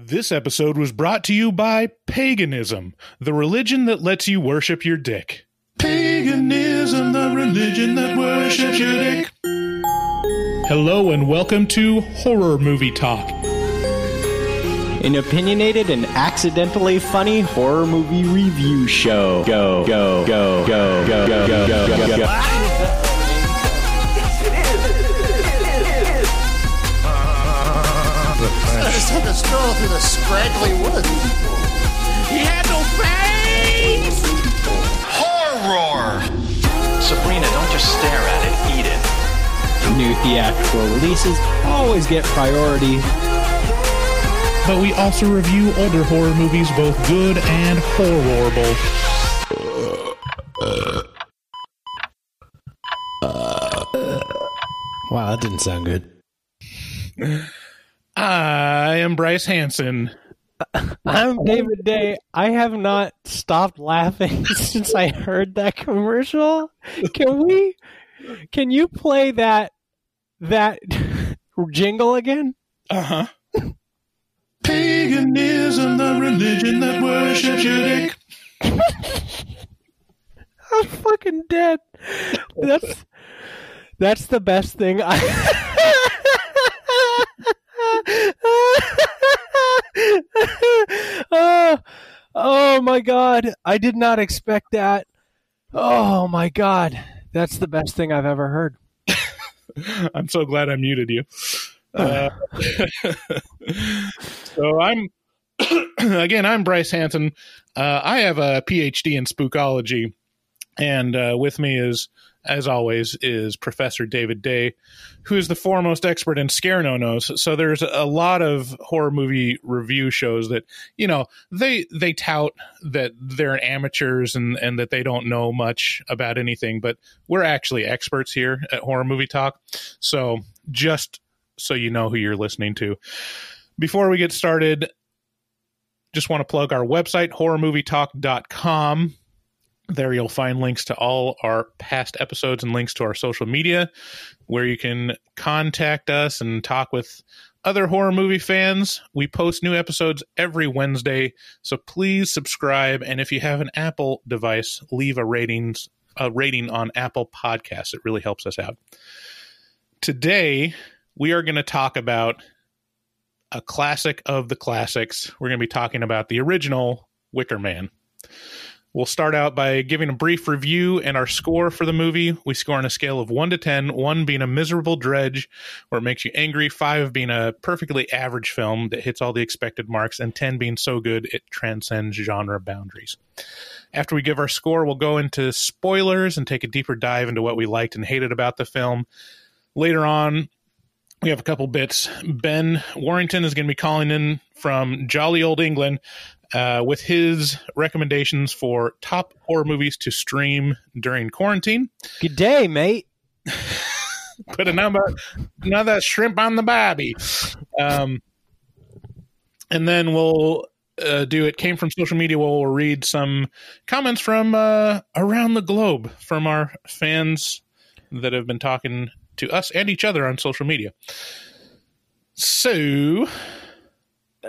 This episode was brought to you by paganism, the religion that lets you worship your dick. Paganism, the religion that worships your dick. Hello and welcome to Horror Movie Talk. An opinionated and accidentally funny horror movie review show. Go, go, go, go, go, go, go, go, go, go. Just had to stroll through the scraggly woods. He had no face! Horror! Sabrina, don't just stare at it, eat it. New theatrical releases always get priority. But we also review older horror movies, both good and horrible. Wow, that didn't sound good. I am Bryce Hanson. I'm David Day. I have not stopped laughing since I heard that commercial. Can we? Can you play that that jingle again? Uh huh. Paganism, the religion that worships your dick. I'm fucking dead. That's that's the best thing I. oh, oh my god! I did not expect that. Oh my god, that's the best thing I've ever heard. I'm so glad I muted you. Uh, so I'm again. I'm Bryce Hanson. Uh, I have a PhD in spookology, and uh, with me is, as always, is Professor David Day, who is the foremost expert in scare no nos. So there's a lot of horror movie review shows that you know they they tout that they're amateurs and and that they don't know much about anything, but we're actually experts here at Horror Movie Talk. So just so you know who you're listening to. Before we get started, just want to plug our website, horrormovietalk.com. There you'll find links to all our past episodes and links to our social media where you can contact us and talk with other horror movie fans. We post new episodes every Wednesday, so please subscribe and if you have an Apple device, leave a ratings a rating on Apple Podcasts. It really helps us out. Today, we are going to talk about a classic of the classics. We're going to be talking about the original Wicker Man. We'll start out by giving a brief review and our score for the movie. We score on a scale of 1 to 10, 1 being a miserable dredge where it makes you angry, 5 being a perfectly average film that hits all the expected marks, and 10 being so good it transcends genre boundaries. After we give our score, we'll go into spoilers and take a deeper dive into what we liked and hated about the film. Later on, we have a couple bits. Ben Warrington is going to be calling in from jolly old England uh, with his recommendations for top horror movies to stream during quarantine. Good day, mate. Put a number, another shrimp on the barbie. Um, and then we'll uh, do it came from social media. We'll read some comments from uh, around the globe from our fans that have been talking to us and each other on social media. So,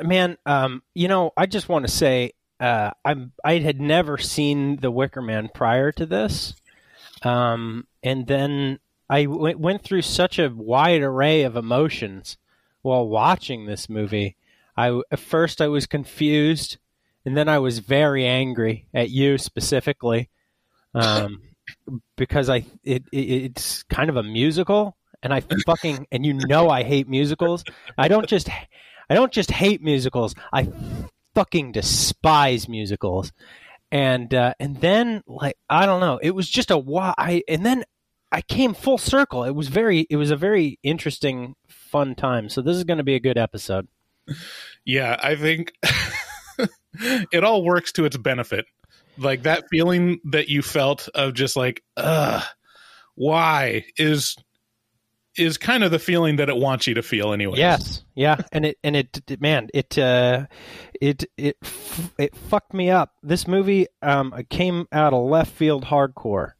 man um you know i just want to say uh i'm i had never seen the wicker man prior to this. Um and then I w- went through such a wide array of emotions while watching this movie. I at first i was confused and then i was very angry at you specifically um because i it, it it's kind of a musical and i fucking and you know i hate musicals. I don't just I don't just hate musicals. I fucking despise musicals. And uh, and then like I don't know, it was just a why. I and then I came full circle. It was very it was a very interesting, fun time. So this is going to be a good episode. yeah, I think it all works to its benefit. Like that feeling that you felt of just like, ugh, why is is kind of the feeling that it wants you to feel anyway. Yes, yeah, and it and it, it man, it uh, it it it fucked me up. This movie um came out of left field hardcore.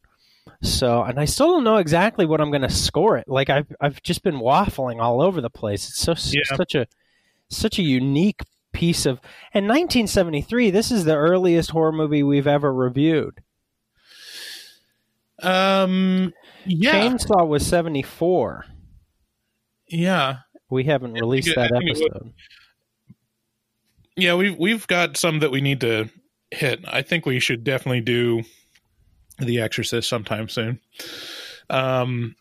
So, and I still don't know exactly what I'm going to score it. Like I've I've just been waffling all over the place. It's so Yeah. such a such a unique piece of. And 1973, this is the earliest horror movie we've ever reviewed. Um, yeah, Chainsaw was 74. Yeah, We haven't released it- that I think episode. yeah. We've we've got some that we need to hit. I think we should definitely do The Exorcist sometime soon. Um.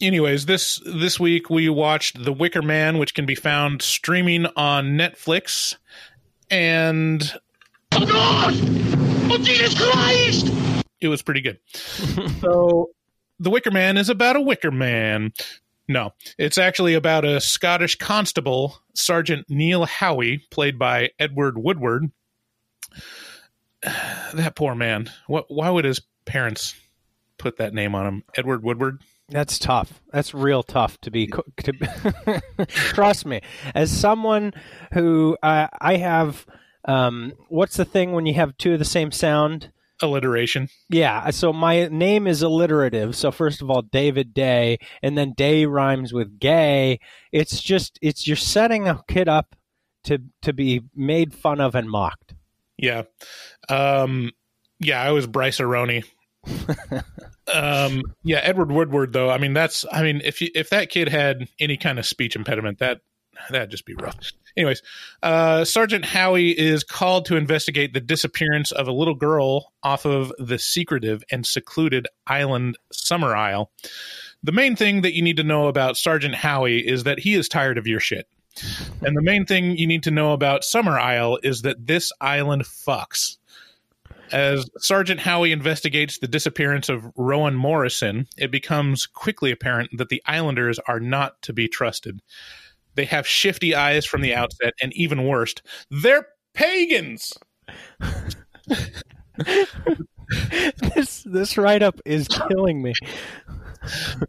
Anyways, this this week we watched The Wicker Man, which can be found streaming on Netflix, and Oh God! Oh Jesus Christ! it was pretty good. so, The Wicker Man is about a Wicker Man. No, it's actually about a Scottish constable, Sergeant Neil Howie, played by Edward Woodward. That poor man. What? Why would his parents put that name on him? Edward Woodward. That's tough. That's real tough to be. To, trust me, as someone who uh, I have. Um, what's the thing when you have two of the same sound? Alliteration. Yeah, so my name is alliterative. So first of all, David Day, and then Day rhymes with gay. It's just it's you're setting a kid up to to be made fun of and mocked. Yeah. Um, yeah, I was Bryce Aroni. um, yeah, Edward Woodward though. I mean, that's. I mean, if you, if that kid had any kind of speech impediment, that that'd just be rough. Anyways, uh, Sergeant Howie is called to investigate the disappearance of a little girl off of the secretive and secluded island Summer Isle. The main thing that you need to know about Sergeant Howie is that he is tired of your shit. And the main thing you need to know about Summer Isle is that this island fucks. As Sergeant Howie investigates the disappearance of Rowan Morrison, it becomes quickly apparent that the Islanders are not to be trusted. They have shifty eyes from the outset, and even worse, they're pagans. this this write up is killing me.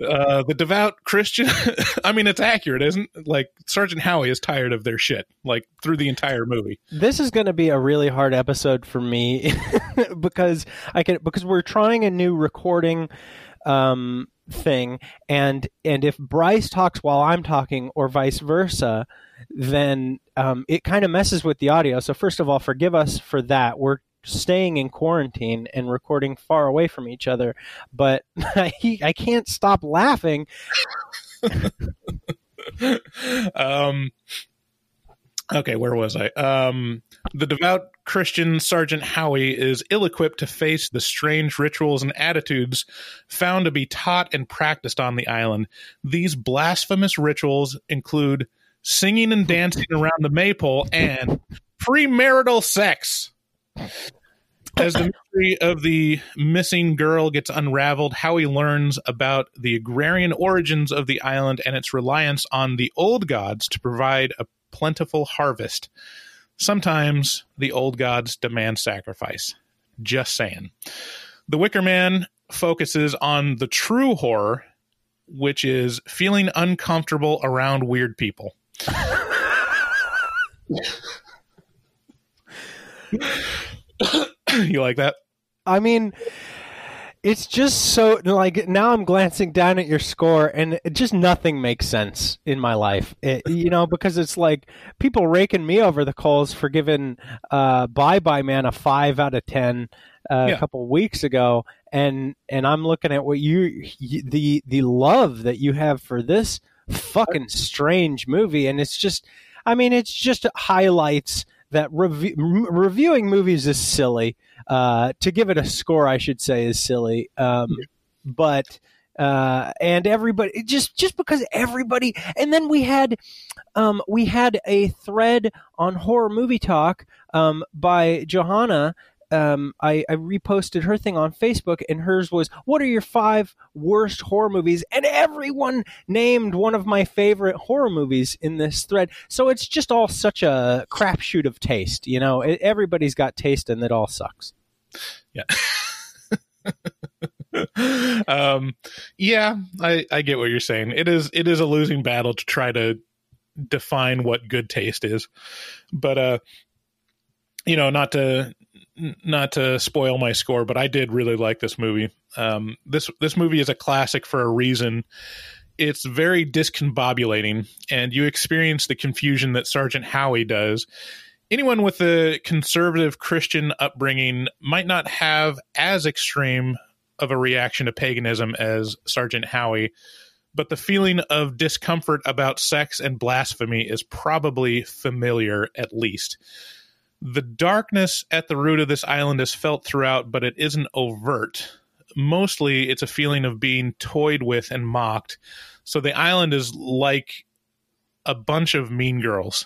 Uh, the devout Christian. I mean, it's accurate, isn't? it? Like Sergeant Howie is tired of their shit, like through the entire movie. This is going to be a really hard episode for me because I can because we're trying a new recording um, thing, and and if Bryce talks while I'm talking, or vice versa, then um, it kind of messes with the audio. So first of all, forgive us for that. We're staying in quarantine and recording far away from each other, but I, I can't stop laughing. um okay where was i? Um the devout christian sergeant howie is ill-equipped to face the strange rituals and attitudes found to be taught and practiced on the island. These blasphemous rituals include singing and dancing around the maypole and premarital sex. As the mystery of the missing girl gets unraveled, Howie learns about the agrarian origins of the island and its reliance on the old gods to provide a plentiful harvest. Sometimes the old gods demand sacrifice. Just saying. The Wicker Man focuses on the true horror, which is feeling uncomfortable around weird people. you like that? I mean, it's just so like now I'm glancing down at your score and it just nothing makes sense in my life. It, you know, because it's like people raking me over the coals for giving uh, Bye Bye Man a five out of ten uh, Yeah. a couple weeks ago, and and I'm looking at what you, you the the love that you have for this fucking strange movie, and it's just, I mean, it's just highlights that rev- reviewing movies is silly. Uh, to give it a score, I should say, is silly. Um, but uh, and everybody just just because everybody, and then we had um, we had a thread on horror movie talk um, by Johanna. Um, I, I reposted her thing on Facebook, and hers was, "What are your five worst horror movies?" And everyone named one of my favorite horror movies in this thread. So it's just all such a crapshoot of taste, you know. Everybody's got taste, and it all sucks. Yeah. um, yeah, I, I get what you're saying. It is it is a losing battle to try to define what good taste is, but uh, you know, not to not to spoil my score, but I did really like this movie. Um, this this movie is a classic for a reason. it's very discombobulating, and you experience the confusion that Sergeant Howie does. Anyone with a conservative Christian upbringing might not have as extreme of a reaction to paganism as Sergeant Howie, but the feeling of discomfort about sex and blasphemy is probably familiar at least. The darkness at the root of this island is felt throughout, but it isn't overt. Mostly, it's a feeling of being toyed with and mocked. So the island is like a bunch of mean girls.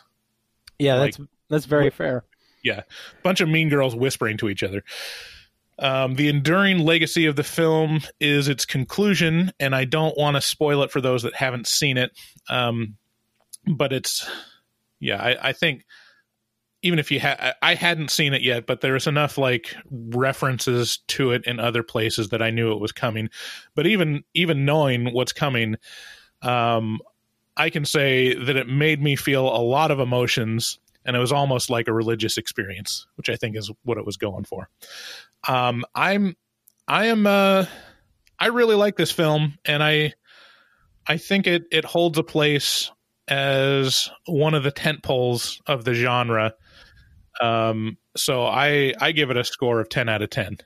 Yeah, Like- that's that's very fair. Yeah, bunch of mean girls whispering to each other. Um, the enduring legacy of the film is its conclusion, and I don't want to spoil it for those that haven't seen it. Um, but it's, yeah, I, I think even if you had, I hadn't seen it yet, but there's enough like references to it in other places that I knew it was coming. But even even knowing what's coming, um, I can say that it made me feel a lot of emotions, and it was almost like a religious experience, which I think is what it was going for. Um, I'm, I am, uh, I really like this film, and I, I think it it holds a place as one of the tent poles of the genre. Um, so I I give it a score of ten out of ten.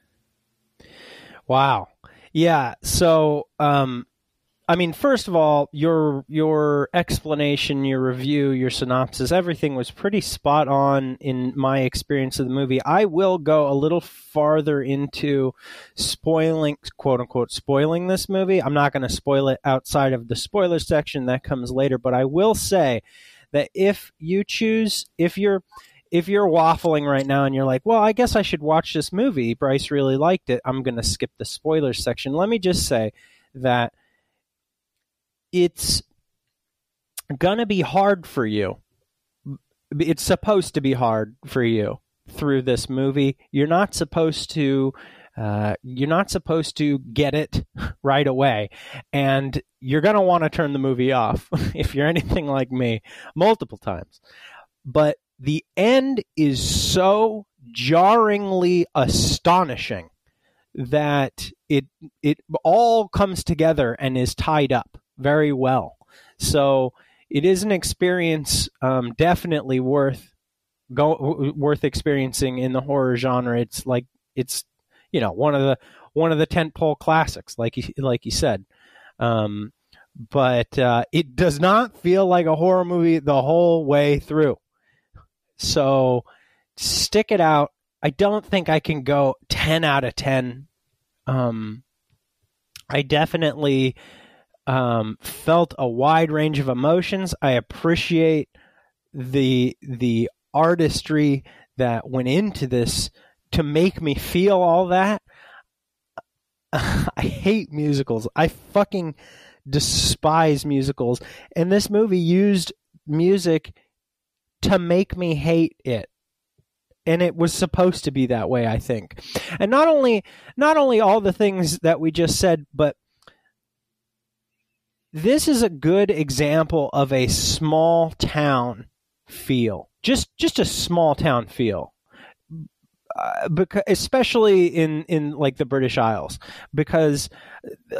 Wow. Yeah. So, um, I mean, first of all, your your explanation, your review, your synopsis, everything was pretty spot on in my experience of the movie. I will go a little farther into spoiling, quote unquote, spoiling this movie. I'm not going to spoil it outside of the spoiler section that comes later, but I will say that if you choose, if you're if you're waffling right now and you're like, well, I guess I should watch this movie. Bryce really liked it. I'm going to skip the spoilers section. Let me just say that it's going to be hard for you. It's supposed to be hard for you through this movie. You're not supposed to. Uh, you're not supposed to get it right away, and you're going to want to turn the movie off if you're anything like me multiple times. But the end is so jarringly astonishing that it it all comes together and is tied up very well. So it is an experience um, definitely worth go w- worth experiencing in the horror genre. It's like it's you know one of the one of the tentpole classics, like you, like you said. Um, but uh, it does not feel like a horror movie the whole way through. So stick it out. I don't think I can go 10 out of 10. Um, I definitely um, felt a wide range of emotions. I appreciate the the artistry that went into this to make me feel all that. I hate musicals. I fucking despise musicals. And this movie used music to make me hate it. And it was supposed to be that way i think. And not only not only all the things that we just said but this is a good example of a small town feel. Just just a small town feel uh, because especially in in like the British Isles because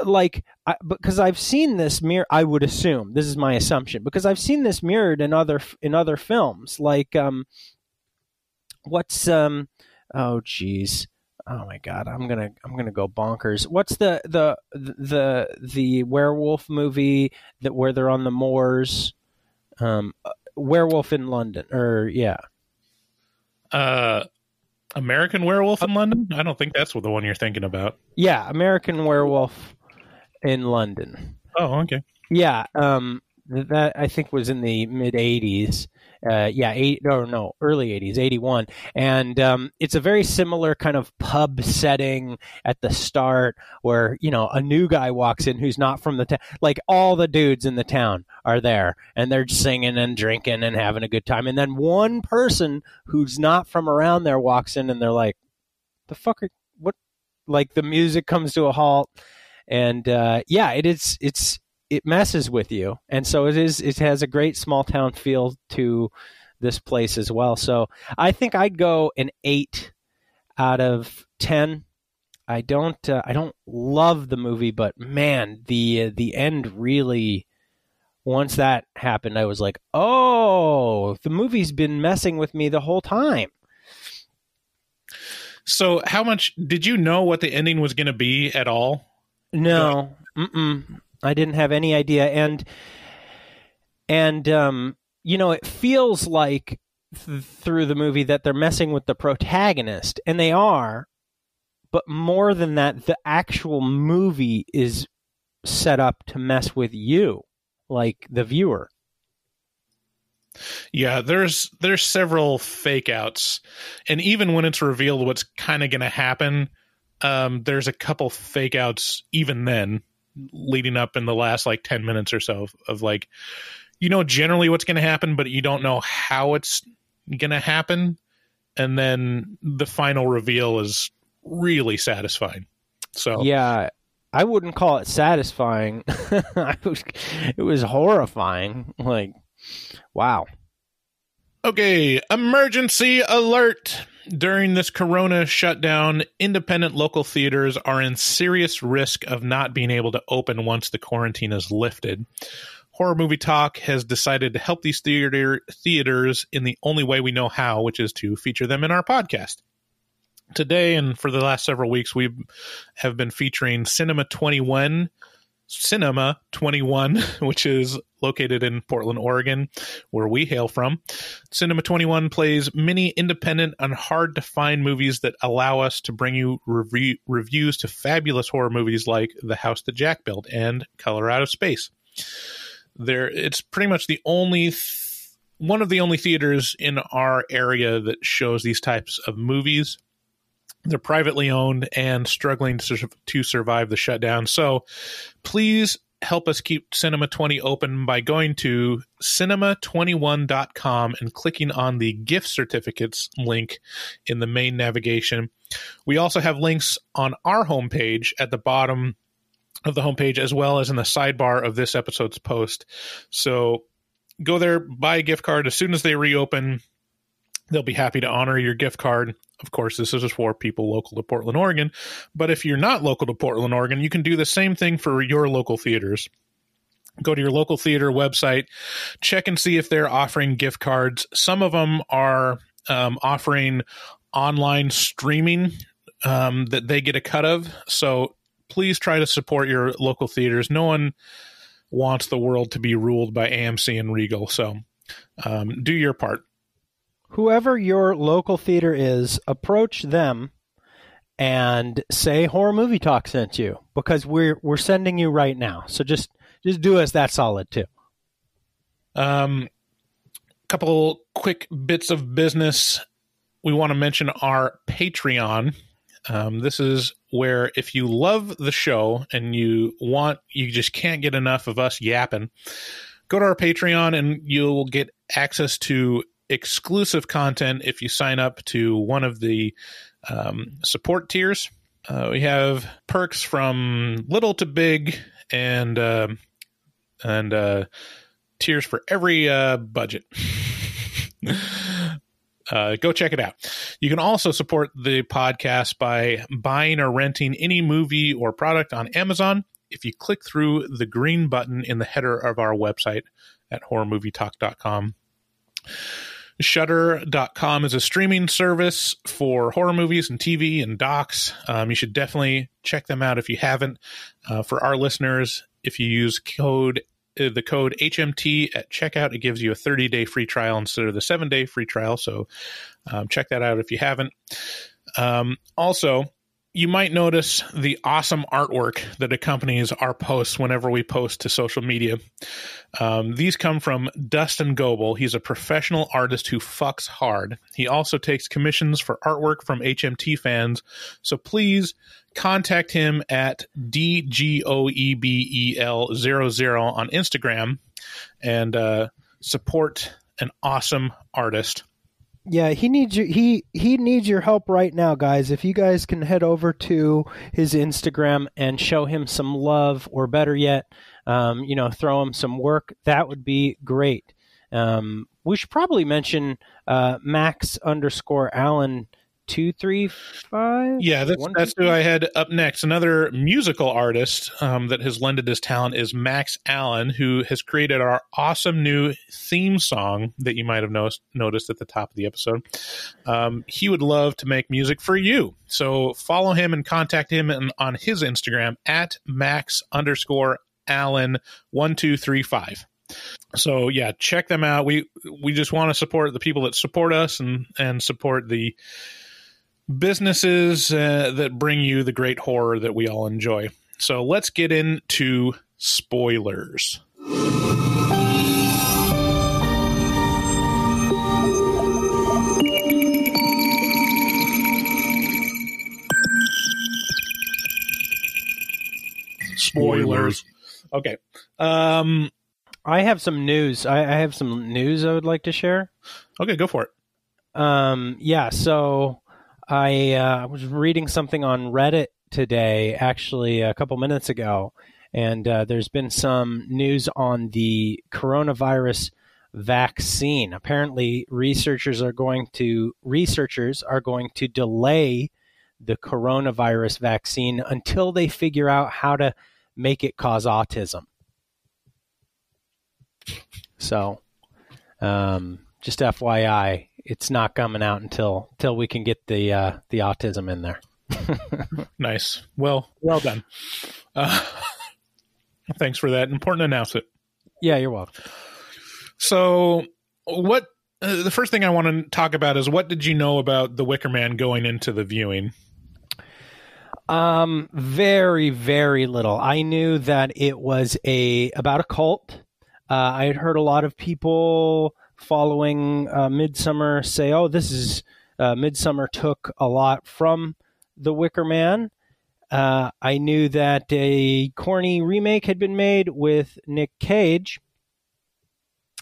like I, because I've seen this mirror I would assume this is my assumption because I've seen this mirrored in other in other films like um what's um oh geez oh my god i'm gonna i'm gonna go bonkers. What's the the the the werewolf movie that where they're on the moors? Um uh, werewolf in london or yeah. Uh, American Werewolf in London. I don't think that's the one you're thinking about. yeah american werewolf in london Oh, okay. yeah um that i think was in the mid 80s uh, yeah, eight no no early '80s, '81, and um, it's a very similar kind of pub setting at the start, where you know a new guy walks in who's not from the town. Like all the dudes in the town are there, and they're singing and drinking and having a good time, and then one person who's not from around there walks in, and they're like, "The fuck are what?" Like the music comes to a halt, and uh, yeah, it is it's it messes with you and so it is it has a great small town feel to this place as well so i think i'd go an 8 out of 10 I don't uh, I don't love the movie, but man, the uh, the end really. Once that happened, I was like, "Oh, the movie's been messing with me the whole time." So, how much did you know what the ending was going to be at all? No, mm-mm. I didn't have any idea, and and um, you know, it feels like th- through the movie that they're messing with the protagonist, and they are. But more than that, the actual movie is set up to mess with you, like the viewer. Yeah, there's there's several fake outs, and even when it's revealed what's kind of going to happen, um, there's a couple fake outs even then, leading up in the last like ten minutes or so of, of like, you know, generally what's going to happen, but you don't know how it's going to happen, and then the final reveal is really satisfying. So Yeah, I wouldn't call it satisfying. I was, it was horrifying. Like, wow. Okay, emergency alert. During this corona shutdown, independent local theaters are in serious risk of not being able to open once the quarantine is lifted. Horror Movie Talk has decided to help these theater theaters in the only way we know how, which is to feature them in our podcast. Today and for the last several weeks, we have been featuring Cinema 21, Cinema 21, which is located in Portland, Oregon, where we hail from. Cinema 21 plays many independent and hard to find movies that allow us to bring you review, reviews to fabulous horror movies like The House That Jack Built and Color Out of Space. There, it's pretty much the only. Th- one of the only theaters in our area that shows these types of movies. They're privately owned and struggling to, to survive the shutdown. So please help us keep Cinema 20 open by going to cinema21.com and clicking on the gift certificates link in the main navigation. We also have links on our homepage at the bottom of the homepage as well as in the sidebar of this episode's post. So go there, buy a gift card as soon as they reopen. They'll be happy to honor your gift card. Of course, this is for people local to Portland, Oregon. But if you're not local to Portland, Oregon, you can do the same thing for your local theaters. Go to your local theater website, check and see if they're offering gift cards. Some of them are um, offering online streaming um, that they get a cut of. So please try to support your local theaters. No one wants the world to be ruled by AMC and Regal. So um, do your part whoever your local theater is, approach them and say horror movie talk sent you because we're we're sending you right now. So just just do us that solid too. Um, couple quick bits of business. We want to mention our Patreon. Um, this is where if you love the show and you want, you just can't get enough of us yapping. Go to our Patreon and you'll get access to exclusive content if you sign up to one of the um, support tiers. Uh, we have perks from little to big and uh, and uh, tiers for every uh, budget. Uh, go check it out. You can also support the podcast by buying or renting any movie or product on Amazon. If you click through the green button in the header of our website at horrormovietalk.com. Shudder.com is a streaming service for horror movies and TV and docs. Um, you should definitely check them out if you haven't. Uh, for our listeners, if you use code uh, the code HMT at checkout, it gives you a 30 day free trial instead of the seven day free trial. So um, check that out if you haven't. Um, also, you might notice the awesome artwork that accompanies our posts whenever we post to social media. Um, these come from Dustin Goebel. He's a professional artist who fucks hard. He also takes commissions for artwork from HMT fans. So please contact him at DGOEBEL00 on Instagram and uh, support an awesome artist. Yeah, he needs your he he needs your help right now, guys. If you guys can head over to his Instagram and show him some love, or better yet, um, you know, throw him some work, that would be great. Um, we should probably mention uh, Max underscore Allen two three five. Yeah, that's, One, that's two, who I had up next. Another musical artist um, that has lended his talent is Max Allen, who has created our awesome new theme song that you might have noticed, noticed at the top of the episode. Um, he would love to make music for you. So follow him and contact him on his Instagram at max underscore Allen one two three five. So yeah, check them out. We we just want to support the people that support us and and support the businesses uh, that bring you the great horror that we all enjoy. So let's get into spoilers. Spoilers. Okay. Um I have some news. I, I have some news I would like to share. okay, go for it. Um, yeah, so I uh, was reading something on Reddit today, actually a couple minutes ago, and uh, there's been some news on the coronavirus vaccine. Apparently, researchers are going to researchers are going to delay the coronavirus vaccine until they figure out how to make it cause autism. So, um, just FYI, it's not coming out until until we can get the uh, the autism in there. Nice. Well, well done. Uh, thanks for that important announcement. Yeah, you're welcome. So, what uh, the first thing I want to talk about is what did you know about the Wicker Man going into the viewing? Um, very very little. I knew that it was a about a cult. Uh, I had heard a lot of people following uh, Midsommar say, "Oh, this is uh, Midsommar took a lot from The Wicker Man." Uh, I knew that a corny remake had been made with Nick Cage,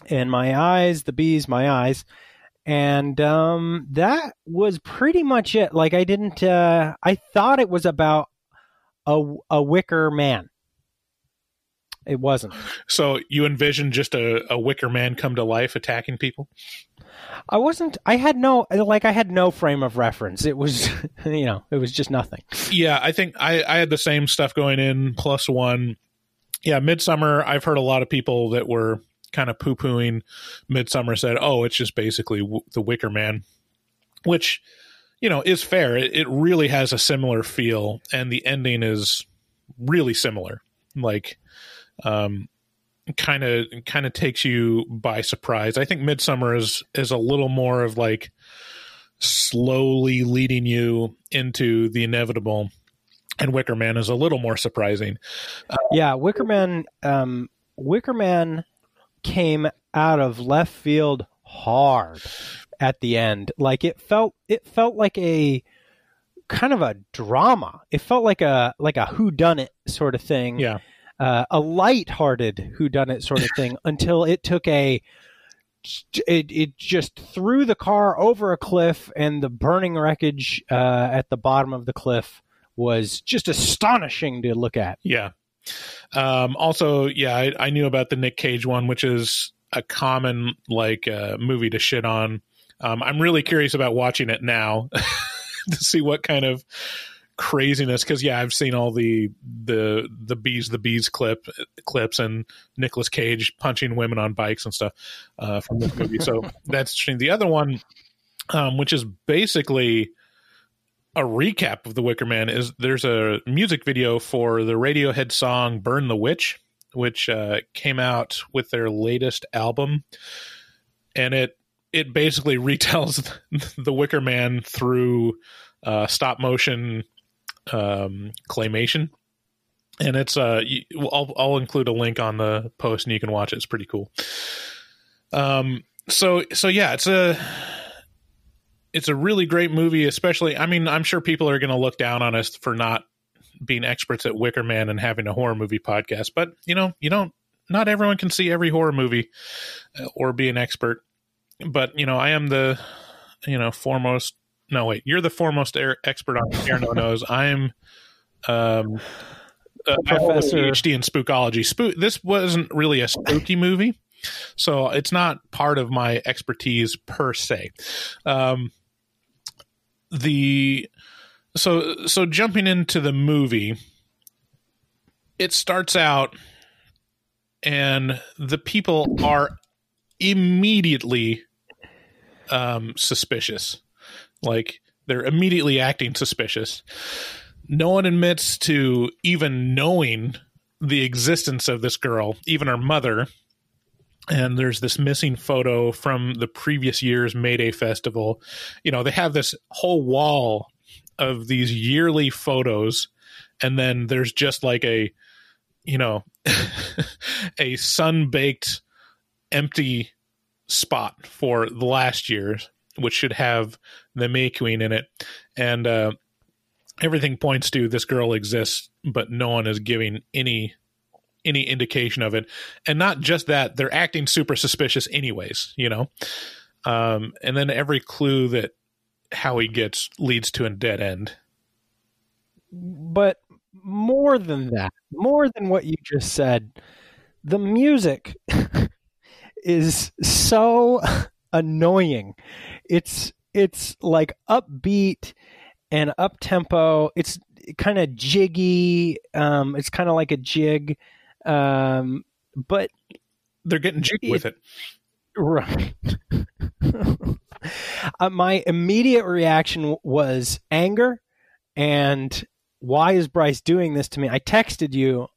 and my eyes, the bees, my eyes, and um, that was pretty much it. Like I didn't, uh, I thought it was about a a Wicker Man. It wasn't. So, you envisioned just a, a Wicker Man come to life attacking people? I wasn't. I had no like. I had no frame of reference. It was, you know, it was just nothing. Yeah, I think I, I had the same stuff going in plus one. Yeah, Midsommar. I've heard a lot of people that were kind of poo pooing Midsommar said, "Oh, it's just basically w- the Wicker Man," which you know is fair. It, it really has a similar feel, and the ending is really similar. Like, um, kind of kind of takes you by surprise. I think Midsommar is is a little more of like slowly leading you into the inevitable and Wicker Man is a little more surprising. Yeah, Wickerman. Um, Wickerman came out of left field hard at the end. Like it felt. It felt like a kind of a drama. It felt like a like a who done it sort of thing. Yeah. Uh, a light-hearted whodunit sort of thing until it took a it, it just threw the car over a cliff and the burning wreckage uh, at the bottom of the cliff was just astonishing to look at Yeah. Um, also, yeah, I, I knew about the Nick Cage one, which is a common like uh, movie to shit on. Um, I'm really curious about watching it now to see what kind of craziness. Because yeah, I've seen all the the the bees the bees clip clips and Nicolas Cage punching women on bikes and stuff uh, from this movie. so that's interesting. The other one, um, which is basically a recap of the Wicker Man is there's a music video for the Radiohead song "Burn the Witch," which uh, came out with their latest album, and it it basically retells the Wicker Man through uh, stop motion um, claymation, and it's uh I'll I'll include a link on the post and you can watch it. It's pretty cool. Um. So so yeah, it's a it's a really great movie, especially. I mean, I'm sure people are going to look down on us for not being experts at Wicker Man and having a horror movie podcast, but you know, you don't. Not everyone can see every horror movie uh, or be an expert. But you know, I am the you know foremost. No, wait, you're the foremost er- expert on Air No Nose. I'm um, a Professor- PhD in spookology. Spook. This wasn't really a spooky movie, so it's not part of my expertise per se. Um, the so so jumping into the movie it starts out and the people are immediately um suspicious like they're immediately acting suspicious. No one admits to even knowing the existence of this girl even her mother. And there's this missing photo from the previous year's Mayday festival. You know, they have this whole wall of these yearly photos, and then there's just like a, you know, a sun baked empty spot for the last year's, which should have the May Queen in it. And uh, everything points to this girl exists, but no one is giving any any indication of it. And not just that, they're acting super suspicious anyways, you know? Um, and then every clue that Howie gets leads to a dead end. But more than that, more than what you just said, the music is so annoying. It's it's like upbeat and up tempo. It's kind of jiggy. Um, it's kind of like a jig. Um, but They're getting jiggy with it. Right. uh, my immediate reaction was anger and why is Bryce doing this to me? I texted you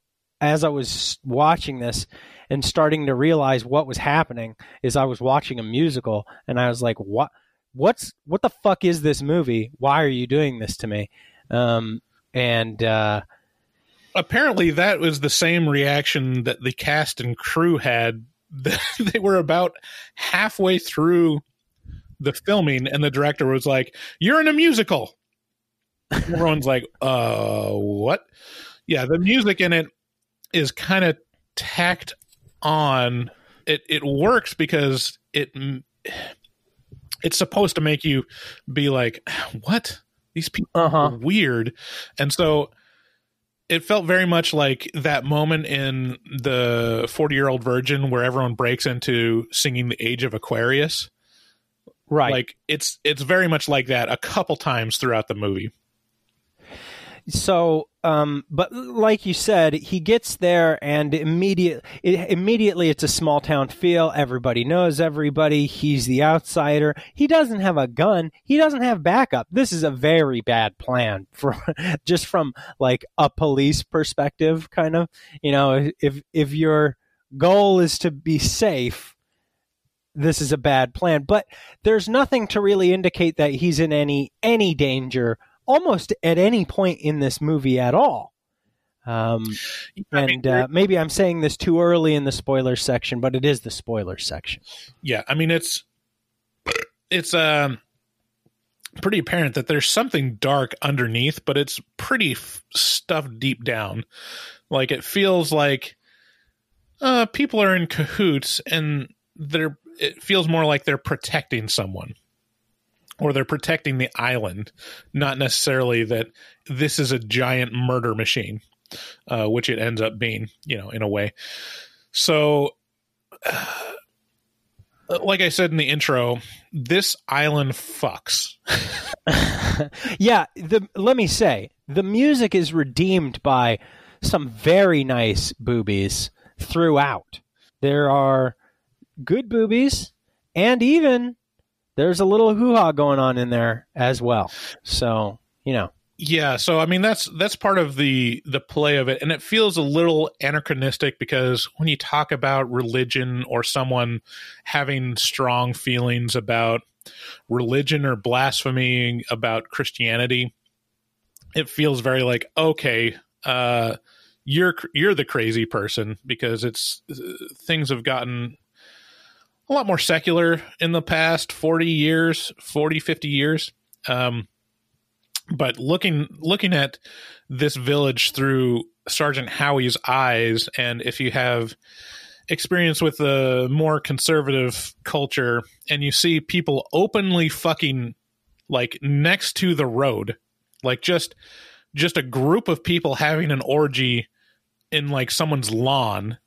as I was watching this and starting to realize what was happening is I was watching a musical and I was like, what what's what the fuck is this movie? Why are you doing this to me? Um, and uh, Apparently, that was the same reaction that the cast and crew had. they were about halfway through the filming, and the director was like, You're in a musical. Everyone's like, uh, what? Yeah, the music in it is kind of tacked on. It it works because it it's supposed to make you be like, what? These people Uh-huh. are weird, and so it felt very much like that moment in the 40 year old virgin where everyone breaks into singing the age of aquarius right. like it's it's very much like that a couple times throughout the movie So, um, but like you said, he gets there and immediate, it, immediately it's a small town feel. Everybody knows everybody. He's the outsider. He doesn't have a gun. He doesn't have backup. This is a very bad plan for just from like a police perspective, kind of. You know, if if your goal is to be safe, this is a bad plan. But there's nothing to really indicate that he's in any any danger almost at any point in this movie at all. Um, and uh, maybe I'm saying this too early in the spoiler section, but it is the spoiler section. yeah i mean it's it's um pretty apparent that there's something dark underneath but it's pretty f- stuffed deep down like it feels like uh people are in cahoots and they're it feels more like they're protecting someone or they're protecting the island not necessarily that this is a giant murder machine uh, which it ends up being you know in a way so like I said in the intro, this island fucks. yeah, the let me say the music is redeemed by some very nice boobies throughout. There are good boobies, and even there's a little hoo ha going on in there as well. So you know, Yeah, so I mean that's that's part of the the play of it and it feels a little anachronistic because when you talk about religion or someone having strong feelings about religion or blasphemy about Christianity, it feels very like okay, uh you're you're the crazy person because it's things have gotten a lot more secular in the past 40 years, 40 50 years. Um but looking looking at this village through Sergeant Howie's eyes, and if you have experience with a more conservative culture, and you see people openly fucking like next to the road, like just just a group of people having an orgy in like someone's lawn.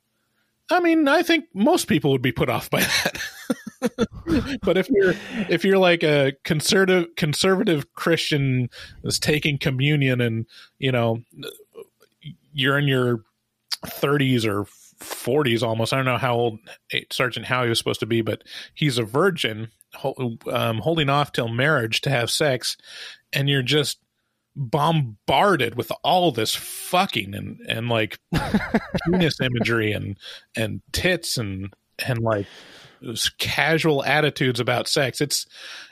I mean, I think most people would be put off by that. but if you're if you're like a conservative conservative Christian that's taking communion and you know you're in your 30s or 40s almost. I don't know how old Sergeant Howie was supposed to be, but he's a virgin, um, holding off till marriage to have sex, and you're just bombarded with all this fucking and and like penis imagery and and tits and and like casual attitudes about sex. It's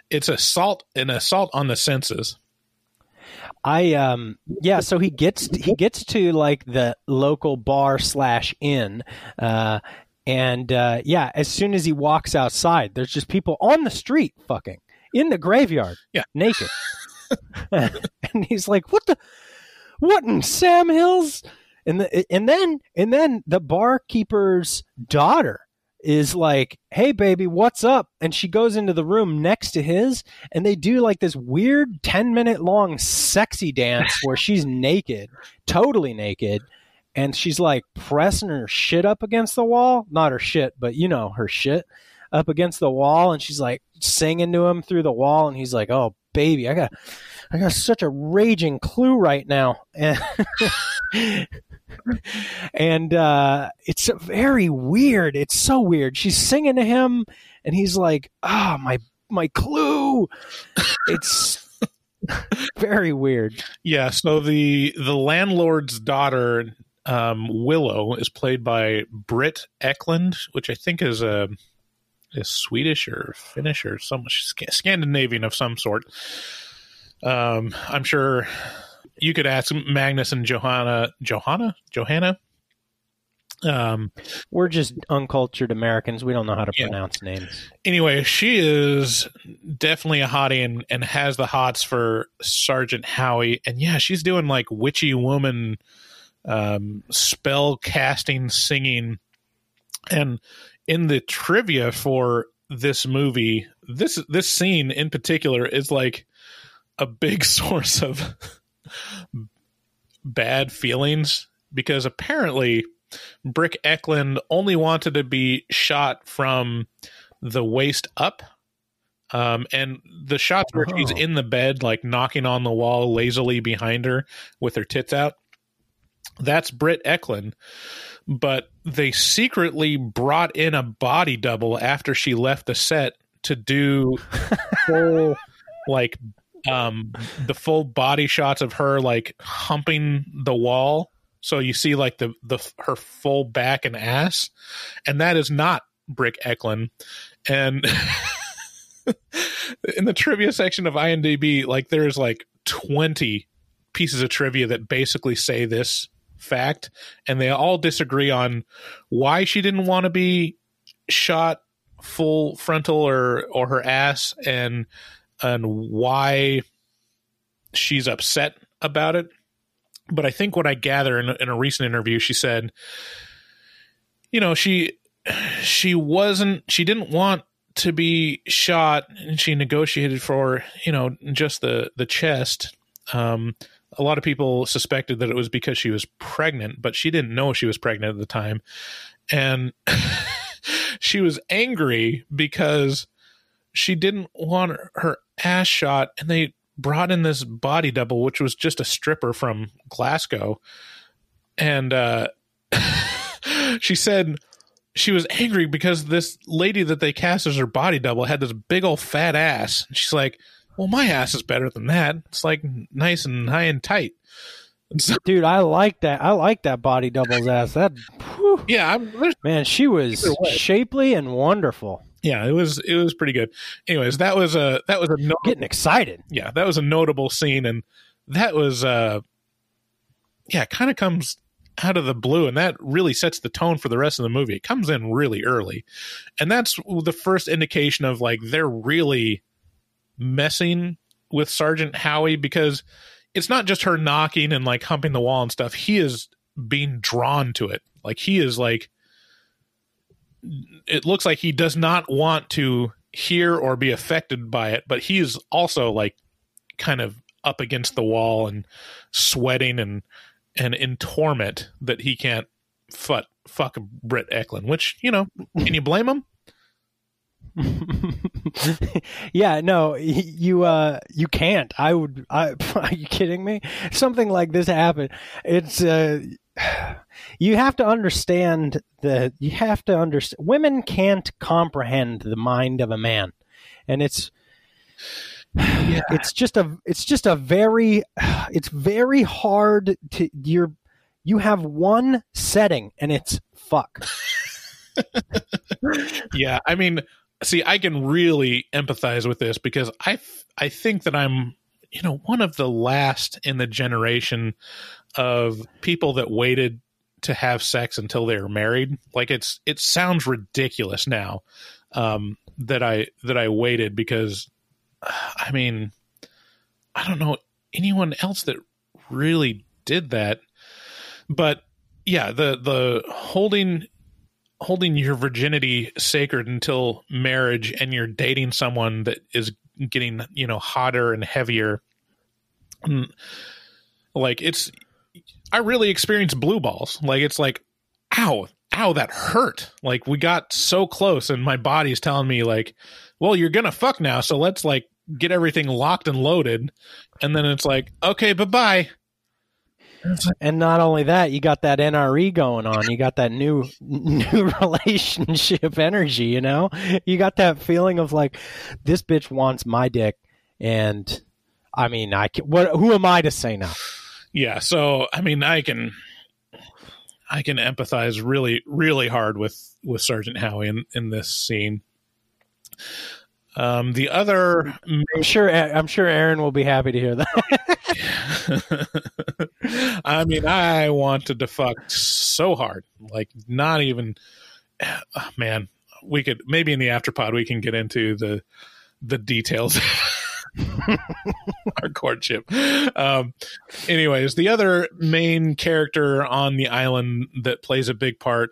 it's assault an assault on the senses. I um yeah, so he gets he gets to like the local bar slash inn, uh, and uh, yeah, as soon as he walks outside, there's just people on the street fucking in the graveyard, yeah, naked, and he's like, "What the, what in Sam Hills?" And the, and then and then the barkeeper's daughter is like, "Hey baby, what's up?" And she goes into the room next to his and they do like this weird 10-minute long sexy dance where she's naked, totally naked, and she's like pressing her shit up against the wall, not her shit, but you know, her shit up against the wall and she's like singing to him through the wall and he's like, "Oh, baby, I got I got such a raging clue right now." And and uh, it's very weird. It's so weird. She's singing to him, and he's like, "Ah, oh, my my clue." It's very weird. Yeah. So the the landlord's daughter, um, Willow, is played by Britt Ekland, which I think is a is Swedish or Finnish or some Scandinavian of some sort. Um, I'm sure you could ask Magnus and Johanna, Johanna, Johanna. Um, we're just uncultured Americans. We don't know how to yeah. pronounce names. Anyway, she is definitely a hottie and, and has the hots for Sergeant Howie. And yeah, she's doing like witchy woman um, spell casting, singing. And in the trivia for this movie, this this scene in particular is like a big source of bad feelings because apparently Britt Ekland only wanted to be shot from the waist up. Um, and the shots where oh. she's in the bed, like knocking on the wall lazily behind her with her tits out, that's Britt Ekland. But they secretly brought in a body double after she left the set to do full, like um the full body shots of her like humping the wall. So you see like the the her full back and ass. And that is not Britt Ekland and in the trivia section of IMDb like there's like 20 pieces of trivia that basically say this fact and they all disagree on why she didn't want to be shot full frontal or or her ass and and why she's upset about it. But I think what I gather in, in a recent interview, she said, you know, she she wasn't she didn't want to be shot and she negotiated for you know just the the chest um a lot of people suspected that it was because she was pregnant but she didn't know she was pregnant at the time. And she was angry because she didn't want her ass shot and they brought in this body double which was just a stripper from glasgow. And uh, she said she was angry because this lady that they cast as her body double had this big old fat ass. And she's like well my ass is better than that it's like nice and high and tight so, Dude, I like that. I like that body double's ass. That, whew. yeah, I'm, man, she was shapely and wonderful yeah, it was it was pretty good. Anyways, that was a that was a no- getting excited. Yeah, that was a notable scene, and that was uh, yeah, kind of comes out of the blue, and that really sets the tone for the rest of the movie. It comes in really early, and that's the first indication of like they're really messing with Sergeant Howie because it's not just her knocking and like humping the wall and stuff. He is being drawn to it. Like he is like it looks like he does not want to hear or be affected by it, but he is also like kind of up against the wall and sweating and and in torment that he can't fuck fuck Britt Ekland. Which you know, can you blame him? yeah, no, you uh you can't. I would I are you kidding me? Something like this happened. It's uh you have to understand that you have to understand women can't comprehend the mind of a man. And it's yeah. it's just a it's just a very it's very hard to you're you have one setting and it's fuck. yeah i mean see i can really empathize with this because i i think that i'm you know one of the last in the generation of people that waited to have sex until they were married. Like it's it sounds ridiculous now um that i that i waited because i mean i don't know anyone else that really did that. But yeah the the holding holding your virginity sacred until marriage and you're dating someone that is getting you know hotter and heavier. Mm, like it's i really experienced blue balls. Like it's like ow ow that hurt. Like we got so close and my body's telling me like well you're gonna fuck now so let's like get everything locked and loaded. And then it's like okay bye-bye And not only that, you got that NRE going on. You got that new new relationship energy, you know? You got that feeling of like this bitch wants my dick and I mean, I can, what who am I to say no? yeah so i mean i can i can empathize really really hard with with sergeant howie in in this scene um the other I'm sure I'm sure Aaron will be happy to hear that. i mean i wanted to fuck so hard like not even oh, man we could maybe in the afterpod we can get into the the details our courtship. Um anyways the other main character on the island that plays a big part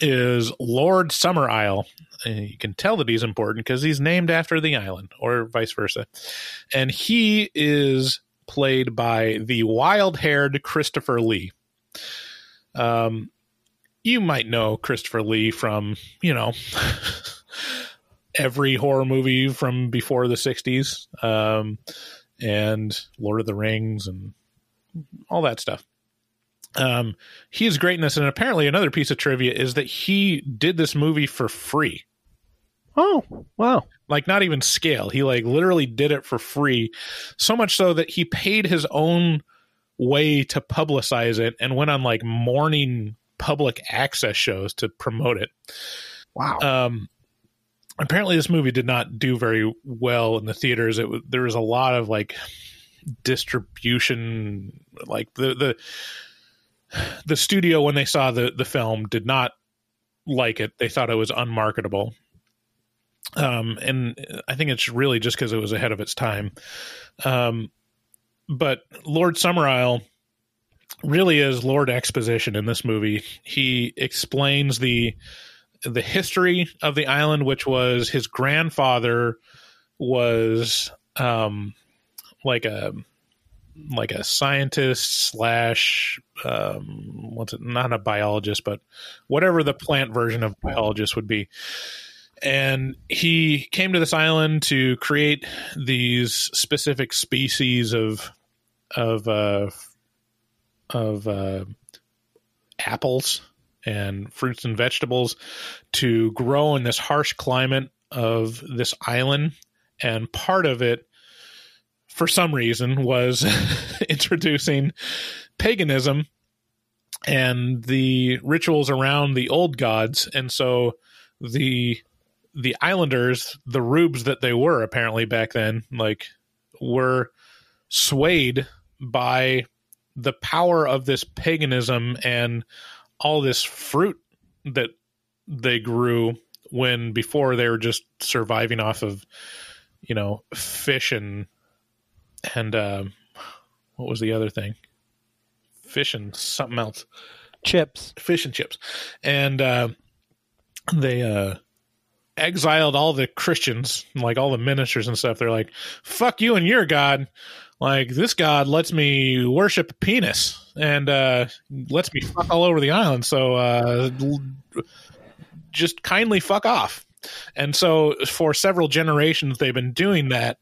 is lord summer isle and you can tell that he's important because he's named after the island or vice versa. And he is played by the wild-haired christopher lee um you might know christopher lee from you know every horror movie from before the 60s um, and Lord of the Rings and all that stuff. Um, he is great in this. And apparently, another piece of trivia is that he did this movie for free. Oh, wow. Like, not even scale. He, like, literally did it for free. So much so that he paid his own way to publicize it and went on, like, morning public access shows to promote it. Wow. Um, apparently, this movie did not do very well in the theaters. It there was a lot of like distribution, like the the the studio when they saw the the film did not like it. They thought it was unmarketable. Um, and I think it's really just because it was ahead of its time. Um, but Lord Summerisle really is Lord Exposition in this movie. He explains the the history of the island, which was his grandfather was um, like a like a scientist slash um, what's it? Not a biologist, but whatever the plant version of biologist would be. And he came to this island to create these specific species of of uh, of uh, apples and fruits and vegetables to grow in this harsh climate of this island. And part of it, for some reason, was introducing paganism and the rituals around the old gods. And so the the islanders, the rubes that they were apparently back then, like were swayed by the power of this paganism and all this fruit that they grew when before they were just surviving off of you know fish and and um what was the other thing? Fish and something else. Chips. fish and chips. And uh they uh exiled all the christians like all the ministers and stuff. They're like fuck you and your god. Like this god lets me worship a penis and uh lets me fuck all over the island. So uh just kindly fuck off. And so for several generations, they've been doing that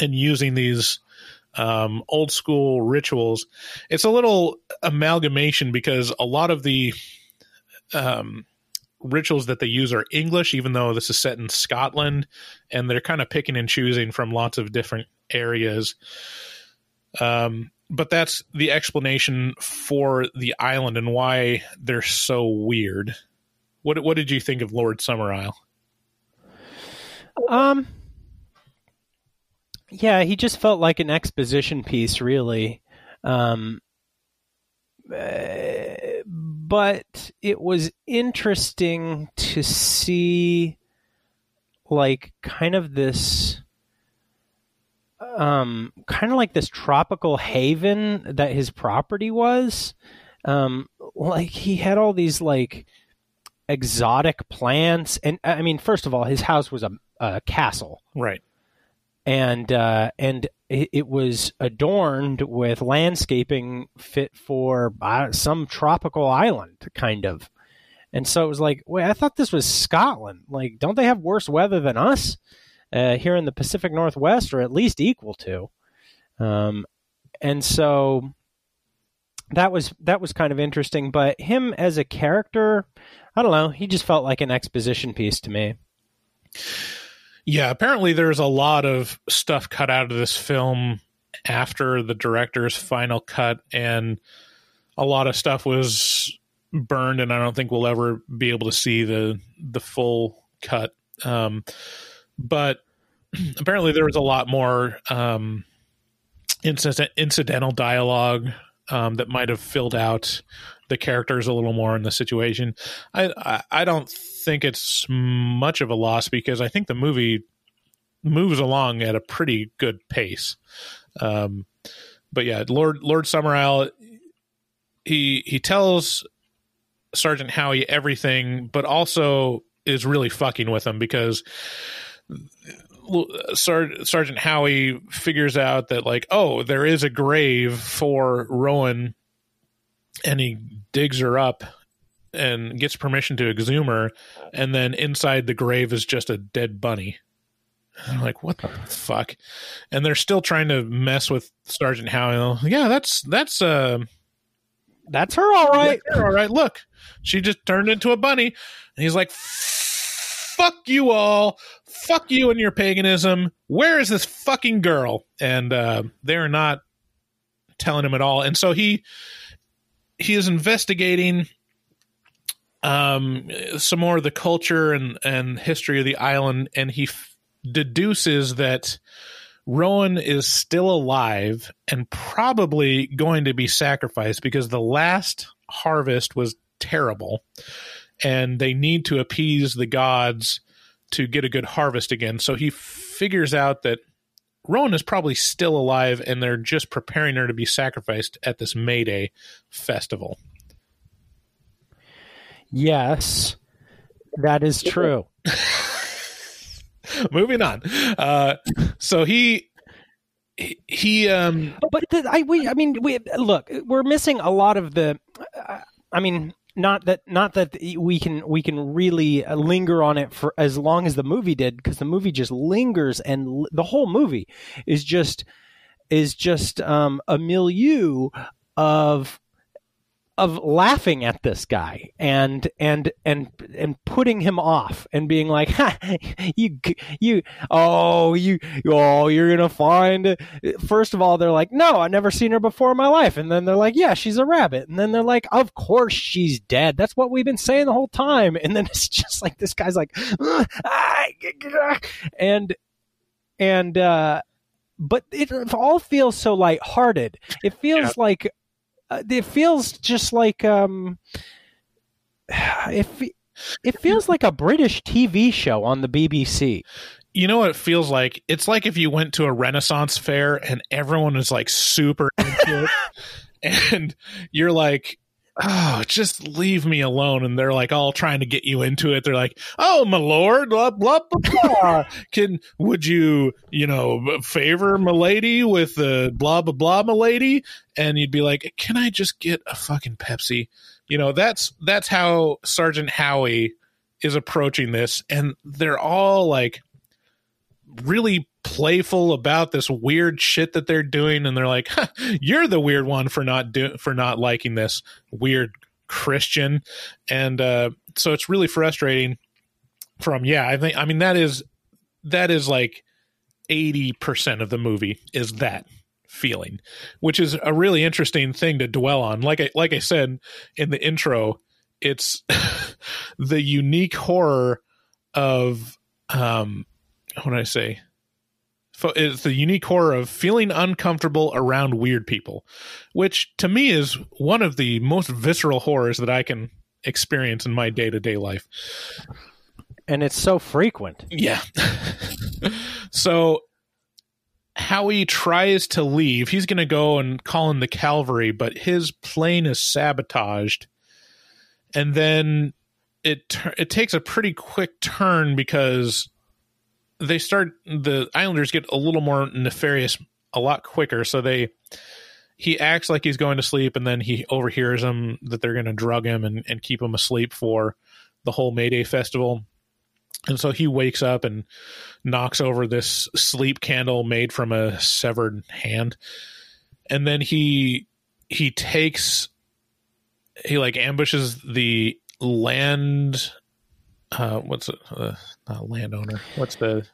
and using these um, old school rituals. It's a little amalgamation because a lot of the um, rituals that they use are English, even though this is set in Scotland, and they're kind of picking and choosing from lots of different areas. Um, but that's the explanation for the island and why they're so weird. What what did you think of Lord Summerisle? Um, yeah, he just felt like an exposition piece, really. Um, uh, but it was interesting to see, like, kind of this um, kind of like this tropical haven that his property was. Um, like he had all these like exotic plants, and I mean, first of all, his house was a, a castle, Right. And uh, and it, it was adorned with landscaping fit for uh, some tropical island, kind of. And so it was like, wait, I thought this was Scotland. Like, don't they have worse weather than us uh, here in the Pacific Northwest, or at least equal to? Um, and so that was that was kind of interesting. But him as a character, I don't know. He just felt like an exposition piece to me. Yeah, apparently there's a lot of stuff cut out of this film after the director's final cut, and a lot of stuff was burned, and I don't think we'll ever be able to see the the full cut. Um, but apparently there was a lot more um, incident, incidental dialogue um, that might have filled out the characters a little more in the situation. I, I I don't think it's much of a loss because I think the movie moves along at a pretty good pace. Um, but yeah, Lord Lord Summerisle, he he tells Sergeant Howie everything, but also is really fucking with him because Sar- Sergeant Howie figures out that like, oh, there is a grave for Rowan, and he digs her up and gets permission to exhume her, and then inside the grave is just a dead bunny. I'm like, what the fuck? And they're still trying to mess with Sergeant Howie. Yeah, that's that's uh That's her, all right. yeah, all right. Look, she just turned into a bunny. And he's like, fuck you all. Fuck you and your paganism. Where is this fucking girl? And uh, they're not telling him at all. And so he he is investigating um some more of the culture and and history of the island and he f- deduces that Rowan is still alive and probably going to be sacrificed because the last harvest was terrible and they need to appease the gods to get a good harvest again. So he figures out that Rowan is probably still alive and they're just preparing her to be sacrificed at this May Day festival. Yes, that is true. Moving on. Uh, so he he, he um But the, I we I mean we look we're missing a lot of the. Uh, I mean not that not that we can we can really linger on it for as long as the movie did because the movie just lingers and the whole movie is just is just um, a milieu of of laughing at this guy and and and and putting him off and being like ha, you you oh you oh you're gonna find first of all they're like no i've never seen her before in my life. And then they're like yeah she's a rabbit. And then they're like of course she's dead. That's what we've been saying the whole time. And then it's just like this guy's like ah, and and uh but it all feels so lighthearted. It feels Yeah. like it feels just like um it it feels like a British TV show on the BBC. you know what it feels like? It's like if you went to a Renaissance fair and everyone is like super into it, and you're like, "Oh, just leave me alone." And they're like all trying to get you into it. They're like, "Oh, my lord, blah blah blah." blah. Can would you, you know, favor milady with the blah blah blah, milady? And you'd be like, "Can I just get a fucking Pepsi?" You know, that's that's how Sergeant Howie is approaching this, and they're all like really playful about this weird shit that they're doing, and they're like, "You're the weird one for not do for not liking this weird Christian," and uh, so it's really frustrating. From yeah, I think I mean that is that is like eighty percent of the movie is that feeling, which is a really interesting thing to dwell on. Like I like I said in the intro, it's the unique horror of um what did I say? It's the unique horror of feeling uncomfortable around weird people, which to me is one of the most visceral horrors that I can experience in my day to day life. and it's so frequent. Yeah. so Howie tries to leave. He's going to go and call in the cavalry, but his plane is sabotaged. And then it it takes a pretty quick turn because they start the Islanders get a little more nefarious a lot quicker. So they he acts like he's going to sleep, and then he overhears them that they're going to drug him and, and keep him asleep for the whole Mayday festival. And so he wakes up and knocks over this sleep candle made from a severed hand. And then he he takes he like ambushes the land uh what's it uh, not landowner. What's the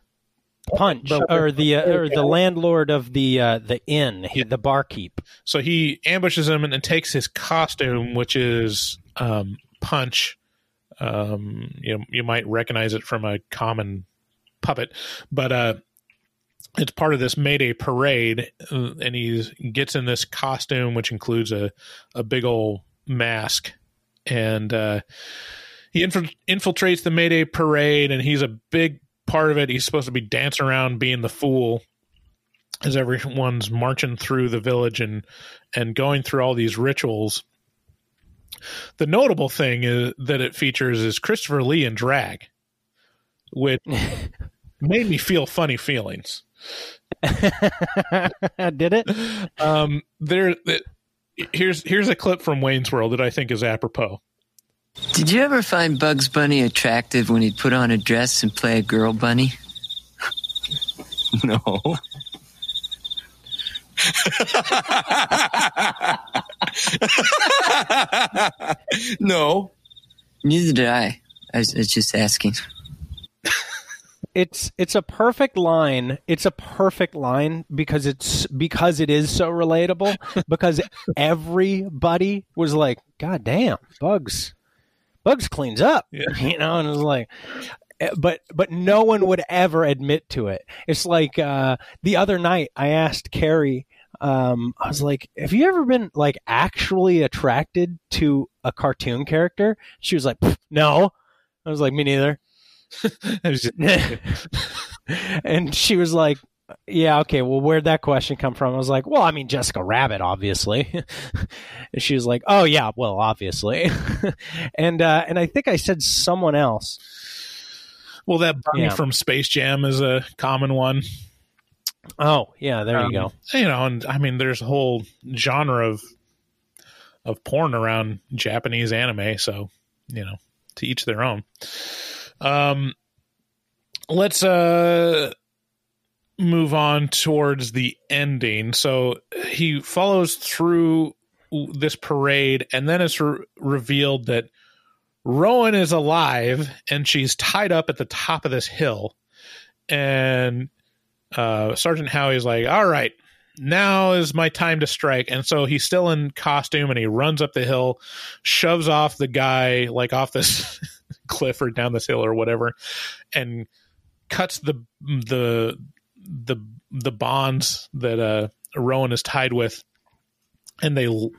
Punch or the uh, or the landlord of the uh, the inn, he, the barkeep. so he ambushes him and, and takes his costume which is um punch. Um you you might recognize it from a common puppet but uh it's part of this Mayday parade, uh, and he gets in this costume, which includes a, a big old mask, and uh, he inf- infiltrates the Mayday parade, and he's a big part of it. He's supposed to be dancing around, being the fool, as everyone's marching through the village and and going through all these rituals. The notable thing is that it features is Christopher Lee in drag, which made me feel funny feelings. Did it? Um, there, th- here's here's a clip from Wayne's World that I think is apropos. Did you ever find Bugs Bunny attractive when he'd put on a dress and play a girl bunny? no. no. Neither did I. I was, I was just asking. it's it's a perfect line. It's a perfect line because it's because it is so relatable. because everybody was like, "God damn, Bugs, Bugs cleans up," Yeah. you know, and it was like. eh, But but no one would ever admit to it. It's like uh, the other night I asked Carrie. Um, I was like, "Have you ever been like actually attracted to a cartoon character?" She was like, "No." I was like, "Me neither." And she was like, "Yeah, okay. Well, where'd that question come from?" I was like, "Well, I mean, Jessica Rabbit, obviously." and she was like, "Oh yeah, well, obviously." and uh, and I think I said someone else. well, that Barney Yeah. from Space Jam is a common one. Oh yeah, there Um, you go. You know, and I mean, there's a whole genre of of porn around Japanese anime, so you know, to each their own. Um, let's uh move on towards the ending. So he follows through this parade, and then it's re- revealed that Rowan is alive and she's tied up at the top of this hill. And uh, Sergeant Howie's like, "All right, now is my time to strike." And so he's still in costume and he runs up the hill, shoves off the guy like off this cliff or down this hill or whatever, and cuts the the the the bonds that uh, Rowan is tied with, and they l-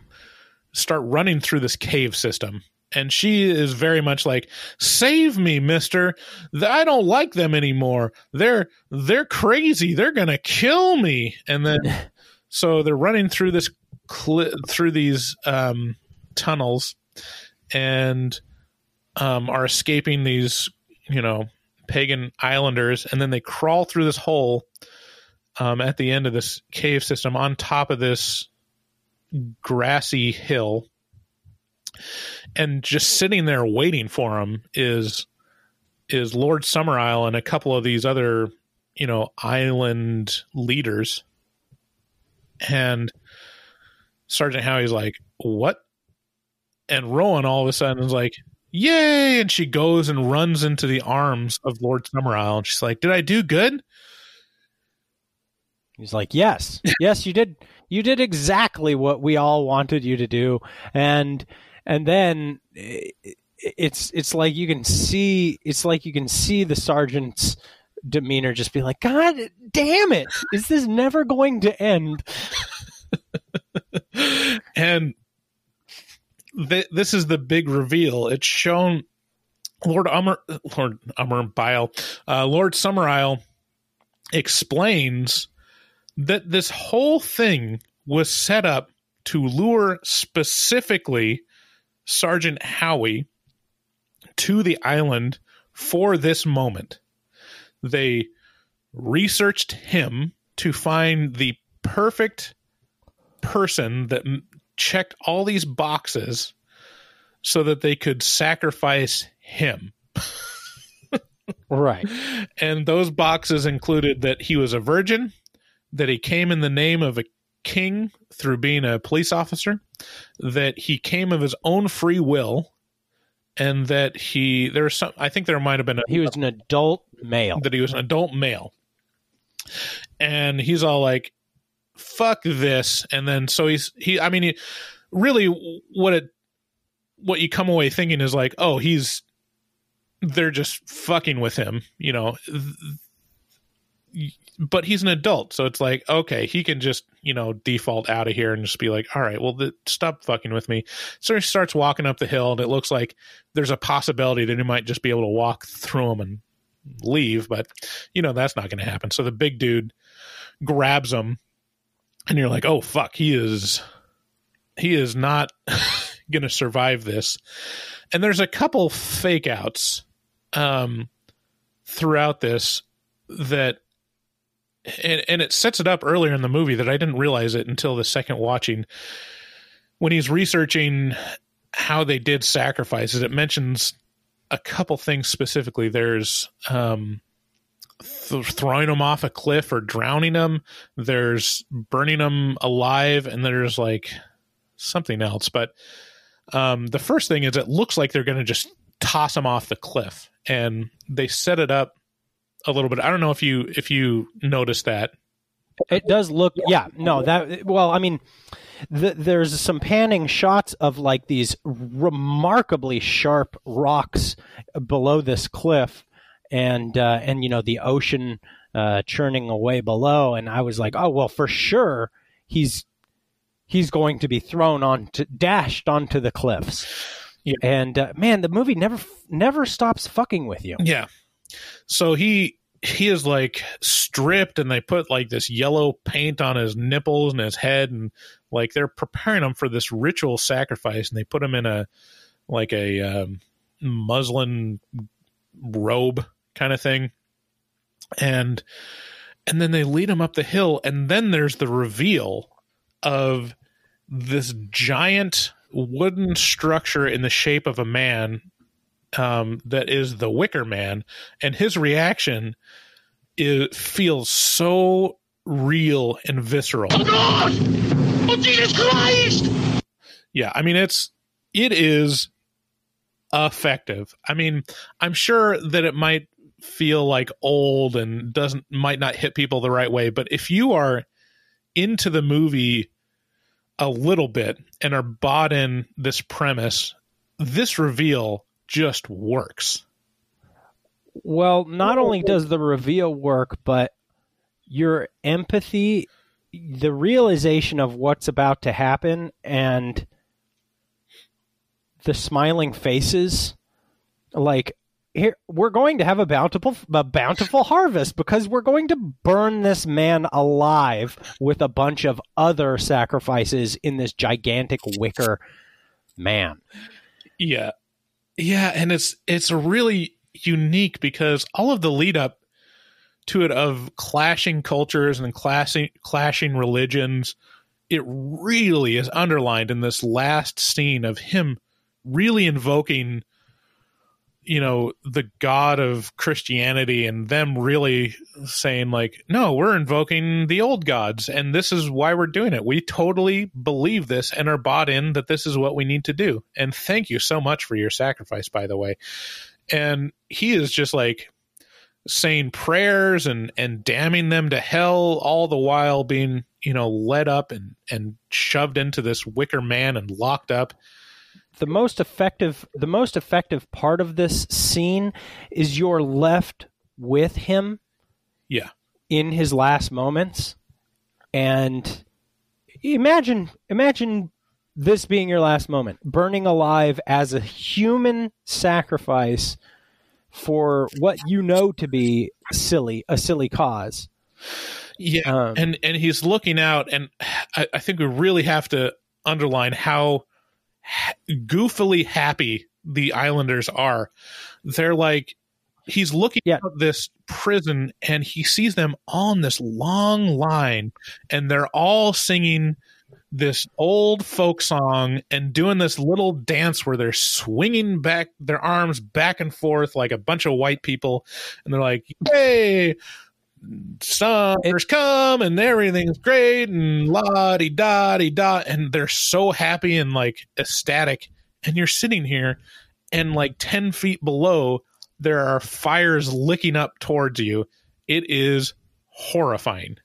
start running through this cave system. And she is very much like, "Save me, Mister! I don't like them anymore. They're they're crazy. They're gonna kill me." And then, so they're running through this cli- through these um, tunnels, and um, are escaping these, you know, pagan islanders, and then they crawl through this hole um, at the end of this cave system on top of this grassy hill. And just sitting there waiting for them is is Lord Summerisle and a couple of these other, you know, island leaders. And Sergeant Howie's like, "What?" And Rowan all of a sudden is like, "Yay!" And she goes and runs into the arms of Lord Summerisle, and she's like, "Did I do good?" He's like, "Yes, yes, you did. You did exactly what we all wanted you to do." And and then it's it's like you can see it's like you can see the sergeant's demeanor just be like, "God damn it! Is this never going to end?" and th- this is the big reveal. It's shown Lord Ummer, Lord Ummer Bile, uh, Lord Summerisle explains that this whole thing was set up to lure specifically Sergeant Howie to the island for this moment. They researched him to find the perfect person that checked all these boxes so that they could sacrifice him. Right. And those boxes included that he was a virgin, that he came in the name of a king through being a police officer, that he came of his own free will, and that he there's some I think there might have been a He was an adult male. that he was an adult male. And he's all like, fuck this. And then so he's, he, I mean, he, really what it, what you come away thinking is like, oh, he's, they're just fucking with him, you know. But he's an adult, so it's like, okay, he can just, you know, default out of here and just be like, all right, well, th- stop fucking with me. So he starts walking up the hill, and it looks like there's a possibility that he might just be able to walk through them and leave, but you know that's not going to happen. So the big dude grabs him, and you're like, "Oh fuck, he is he is not going to survive this." And there's a couple fake outs um, throughout this that. And, and it sets it up earlier in the movie that I didn't realize it until the second watching. When he's researching how they did sacrifices, it mentions a couple things specifically. There's um, th- throwing them off a cliff or drowning them. There's burning them alive, and there's like something else. But um, the first thing is it looks like they're going to just toss them off the cliff, and they set it up a little bit. I don't know if you if you noticed that. It does look, yeah, no, that, well, I mean, the, there's some panning shots of like these remarkably sharp rocks below this cliff and, uh, and, you know, the ocean, uh, churning away below. And I was like, oh, well, for sure he's, he's going to be thrown on to, dashed onto the cliffs. Yeah. And, uh, man, the movie never, never stops fucking with you. Yeah. So he he is like stripped and they put like this yellow paint on his nipples and his head and like they're preparing him for this ritual sacrifice and they put him in a like a um, muslin robe kind of thing and and then they lead him up the hill and then there's the reveal of this giant wooden structure in the shape of a man um, that is the Wicker Man, and his reaction is feels so real and visceral. Oh God! Oh Jesus Christ! Yeah, I mean it's it is effective. I mean, I'm sure that it might feel like old and doesn't might not hit people the right way, but if you are into the movie a little bit and are bought in this premise, this reveal just works. Well, not only does the reveal work, but your empathy, the realization of what's about to happen, and the smiling faces, like here we're going to have a bountiful a bountiful harvest because we're going to burn this man alive with a bunch of other sacrifices in this gigantic wicker man. Yeah. Yeah, and it's it's really unique because all of the lead up to it of clashing cultures and clashing clashing religions, it really is underlined in this last scene of him really invoking you know the god of christianity and them really saying like no we're invoking the old gods and this is why we're doing it. We totally believe this and are bought in that this is what we need to do. And thank you so much for your sacrifice by the way. And he is just like saying prayers and and damning them to hell all the while being you know led up and and shoved into this wicker man and locked up the most effective the most effective part of this scene is you're left with him yeah. in his last moments. And imagine imagine this being your last moment burning alive as a human sacrifice for what you know to be silly a silly cause. Yeah Um, and and he's looking out and I, I think we really have to underline how goofily happy the islanders are. They're like he's looking Yeah. at this prison and he sees them on this long line and they're all singing this old folk song and doing this little dance where they're swinging back their arms back and forth like a bunch of white people. And they're like hey summer's come and everything's great and la di da di da and they're so happy and like ecstatic. And you're sitting here and like 10 feet below there are fires licking up towards you. It is horrifying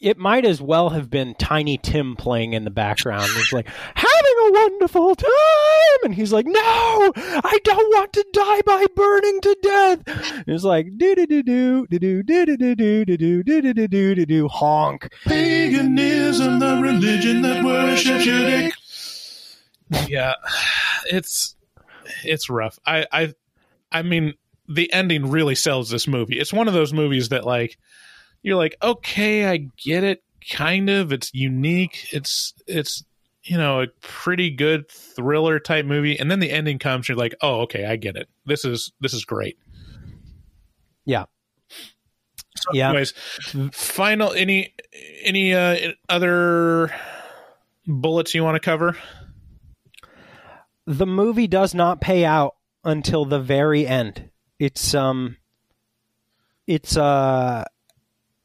it might as well have been Tiny Tim playing in the background. It's like having a wonderful time, and he's like, "No, I don't want to die by burning to death." It's like do do do do do do do do do do do do do do do do honk. paganism the religion that worships your dick yeah it's it's rough i i i mean the ending really sells this movie it's one of those movies that like you're like okay i get it kind of it's unique it's it's you know a pretty good thriller type movie and then the ending comes you're like oh okay i get it this is this is great Yeah, so Yeah. anyways final any any uh other bullets you want to cover the movie does not pay out until the very end. It's um, it's uh,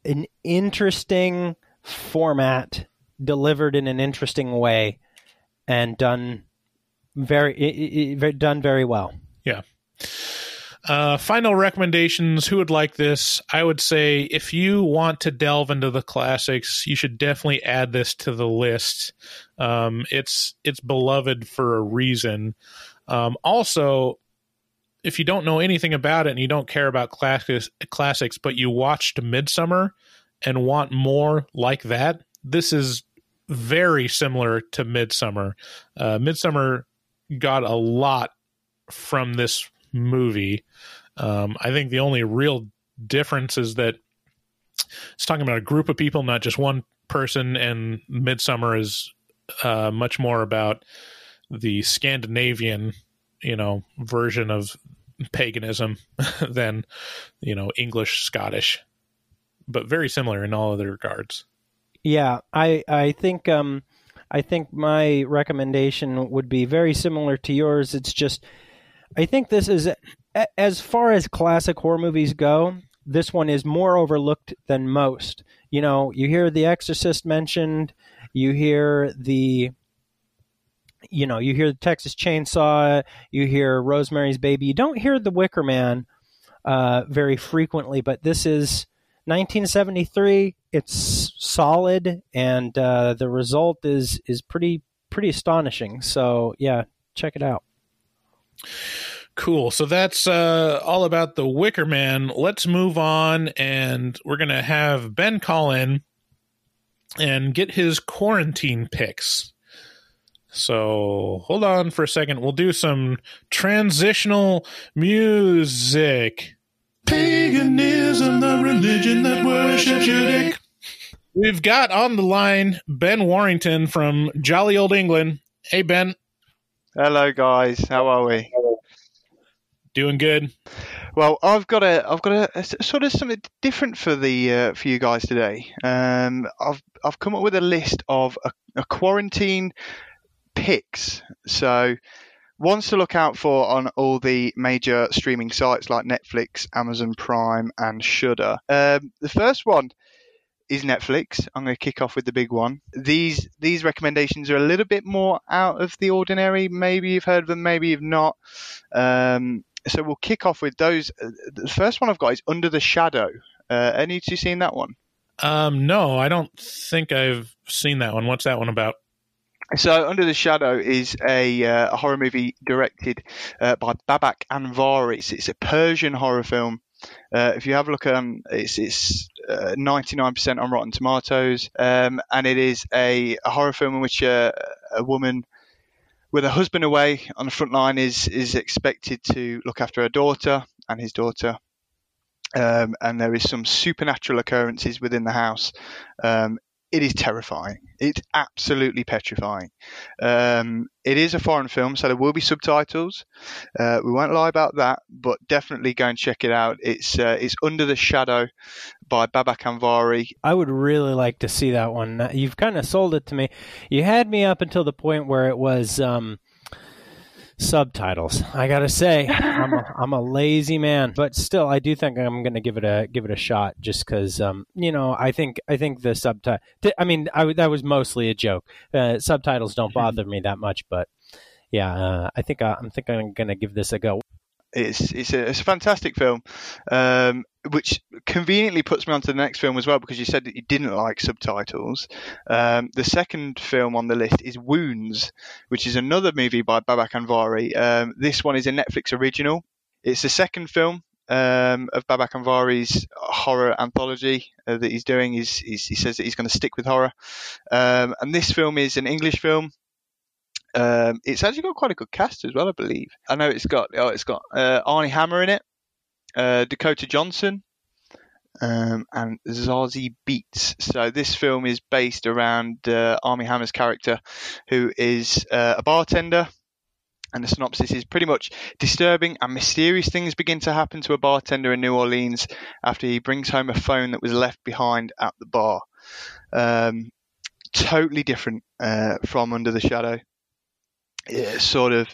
an interesting format delivered in an interesting way and done very i- i- very done very well. Uh, final recommendations. Who would like this? I would say if you want to delve into the classics, you should definitely add this to the list. Um, it's it's beloved for a reason. Um, also, if you don't know anything about it and you don't care about classics, classics, but you watched Midsommar and want more like that, this is very similar to Midsommar. Uh, Midsommar got a lot from this movie. Um, I think the only real difference is that it's talking about a group of people, not just one person, and Midsummer is uh, much more about the Scandinavian, you know, version of paganism than you know English Scottish, but very similar in all other regards. Yeah, I I think um I think my recommendation would be very similar to yours. It's just I think this is as far as classic horror movies go, this one is more overlooked than most. You know, you hear The Exorcist mentioned, you hear the you know, you hear the Texas Chainsaw, you hear Rosemary's Baby. You don't hear The Wicker Man uh, very frequently, but this is 1973. It's solid, and uh, the result is is pretty pretty astonishing. So yeah, check it out. Cool. So that's uh, all about the Wicker Man. Let's move on, and we're gonna have Ben call in and get his quarantine picks. So hold on for a second. We'll do some transitional music. Paganism, the religion that worships your dick. We've got on the line Ben Warrington from jolly old England. Hey Ben, Hello, guys. How are we? doing good? Well, I've got a, I've got a, a s- sort of something different for the uh, for you guys today. Um, I've I've come up with a list of a, a quarantine picks. So, ones to look out for on all the major streaming sites like Netflix, Amazon Prime, and Shudder. Um, the first one is Netflix. I'm going to kick off with the big one. These these recommendations are a little bit more out of the ordinary. Maybe you've heard of them, maybe you've not. Um, so we'll kick off with those. Uh, The first one I've got is Under the Shadow. Uh, any of you seen that one? Um, no, I don't think I've seen that one. What's that one about? So, Under the Shadow is a, uh, a horror movie directed uh, by Babak Anvari. It's, it's a Persian horror film. Uh, if you have a look at um, it's it's uh, 99% on Rotten Tomatoes, um, and it is a, a horror film in which uh, a woman with her husband away on the front line is is expected to look after her daughter and his daughter. Um, and there is some supernatural occurrences within the house. Um, it is terrifying. It's absolutely petrifying. Um, it is a foreign film, so there will be subtitles. Uh, we won't lie about that, but definitely go and check it out. It's uh, it's Under the Shadow by Babak Anvari. I would really like to see that one. You've kind of sold it to me. You had me up until the point where it was um, subtitles. I gotta say, I'm a, I'm a lazy man, but still, I do think I'm gonna give it a give it a shot, just because um, you know I think I think the subtitle. I mean, I, that was mostly a joke. Uh, subtitles don't bother me that much, but yeah, uh, I think I, I'm think I'm gonna give this a go. It's it's a, it's a fantastic film, um, which conveniently puts me onto the next film as well because you said that you didn't like subtitles. Um, the second film on the list is Wounds, which is another movie by Babak Anvari. Um, this one is a Netflix original. It's the second film um, of Babak Anvari's horror anthology uh, that he's doing. He's, he's, he says that he's going to stick with horror, um, and this film is an English film. Um, it's actually got quite a good cast as well, I believe. I know it's got oh, it's got uh, Armie Hammer in it, uh, Dakota Johnson, um, and Zazie Beetz. So this film is based around uh, Hammer's character, who is uh, a bartender. And the synopsis is pretty much disturbing and mysterious things begin to happen to a bartender in New Orleans after he brings home a phone that was left behind at the bar. Um, totally different uh, from Under the Shadow sort of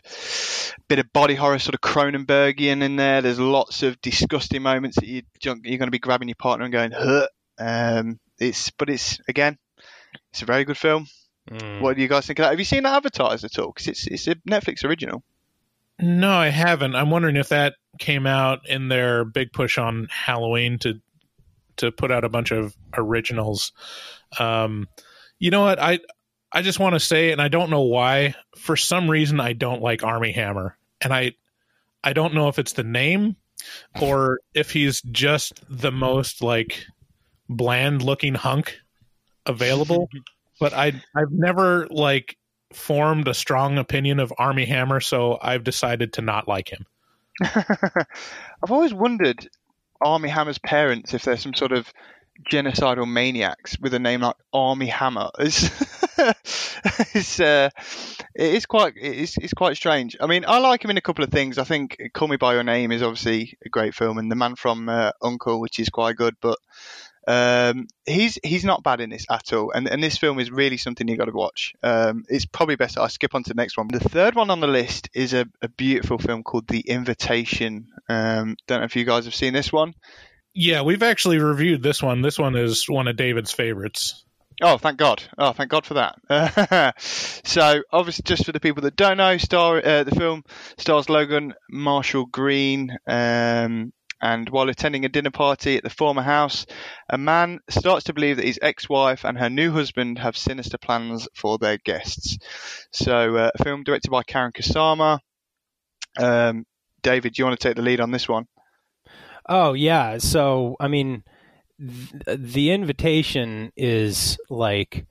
bit of body horror, sort of Cronenbergian in there. There's lots of disgusting moments that you you're going to be grabbing your partner and going, "Huh." Um, it's but it's again, it's a very good film. Mm. What do you guys think of that? Have you seen that advertised at all? Because it's it's a Netflix original. No, I haven't. I'm wondering if that came out in their big push on Halloween to to put out a bunch of originals. Um, you know what? I I just want to say, and I don't know why. For some reason, I don't like Armie Hammer, and I I don't know if it's the name or if he's just the most like bland looking hunk available. but I I've never like formed a strong opinion of Armie Hammer, so I've decided to not like him. I've always wondered Armie Hammer's parents if they're some sort of genocidal maniacs with a name like Armie Hammer. It's, it's uh, it is quite it's, it's quite strange. I mean, I like him in a couple of things. I think Call Me by Your Name is obviously a great film, and The Man from uh, Uncle, which is quite good, but. Um, he's he's not bad in this at all, and and this film is really something you've got to watch. Um, it's probably best I skip on to the next one. The third one on the list is a, a beautiful film called The Invitation. Um, don't know if you guys have seen this one. Yeah, we've actually reviewed this one. This one is one of David's favorites. Oh, thank God! Oh, thank God for that. so, obviously, just for the people that don't know, star uh, the film stars Logan Marshall Green. Um, and while attending a dinner party at the former house, a man starts to believe that his ex-wife and her new husband have sinister plans for their guests. So, uh, a film directed by Karyn Kusama. Um, David, do you want to take the lead on this one? Oh yeah. So I mean, th- the invitation is like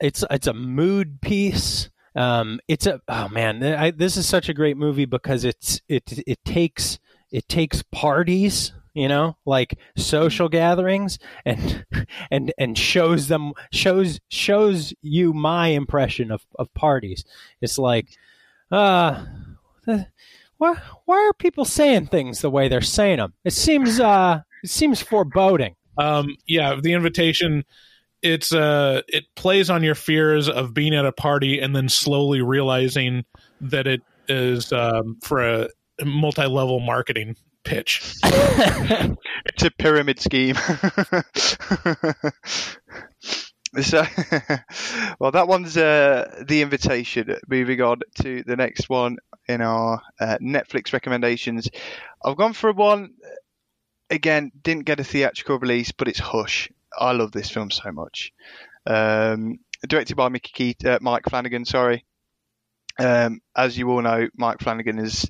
it's it's a mood piece. Um, it's a oh man, I, this is such a great movie because it's it it takes it takes parties you know like social gatherings and and and shows them shows shows you my impression of of parties it's like uh why why are people saying things the way they're saying them it seems uh it seems foreboding Um, yeah, the invitation it's uh it plays on your fears of being at a party and then slowly realizing that it is um, for a multi-level marketing pitch. it's a pyramid scheme. so, well, that one's uh, the invitation. Moving on to the next one in our uh, Netflix recommendations. I've gone for one. Again, didn't get a theatrical release, but it's Hush. I love this film so much. Um, directed by Mickey Keith, uh, Mike Flanagan. Sorry. Um, as you all know, Mike Flanagan has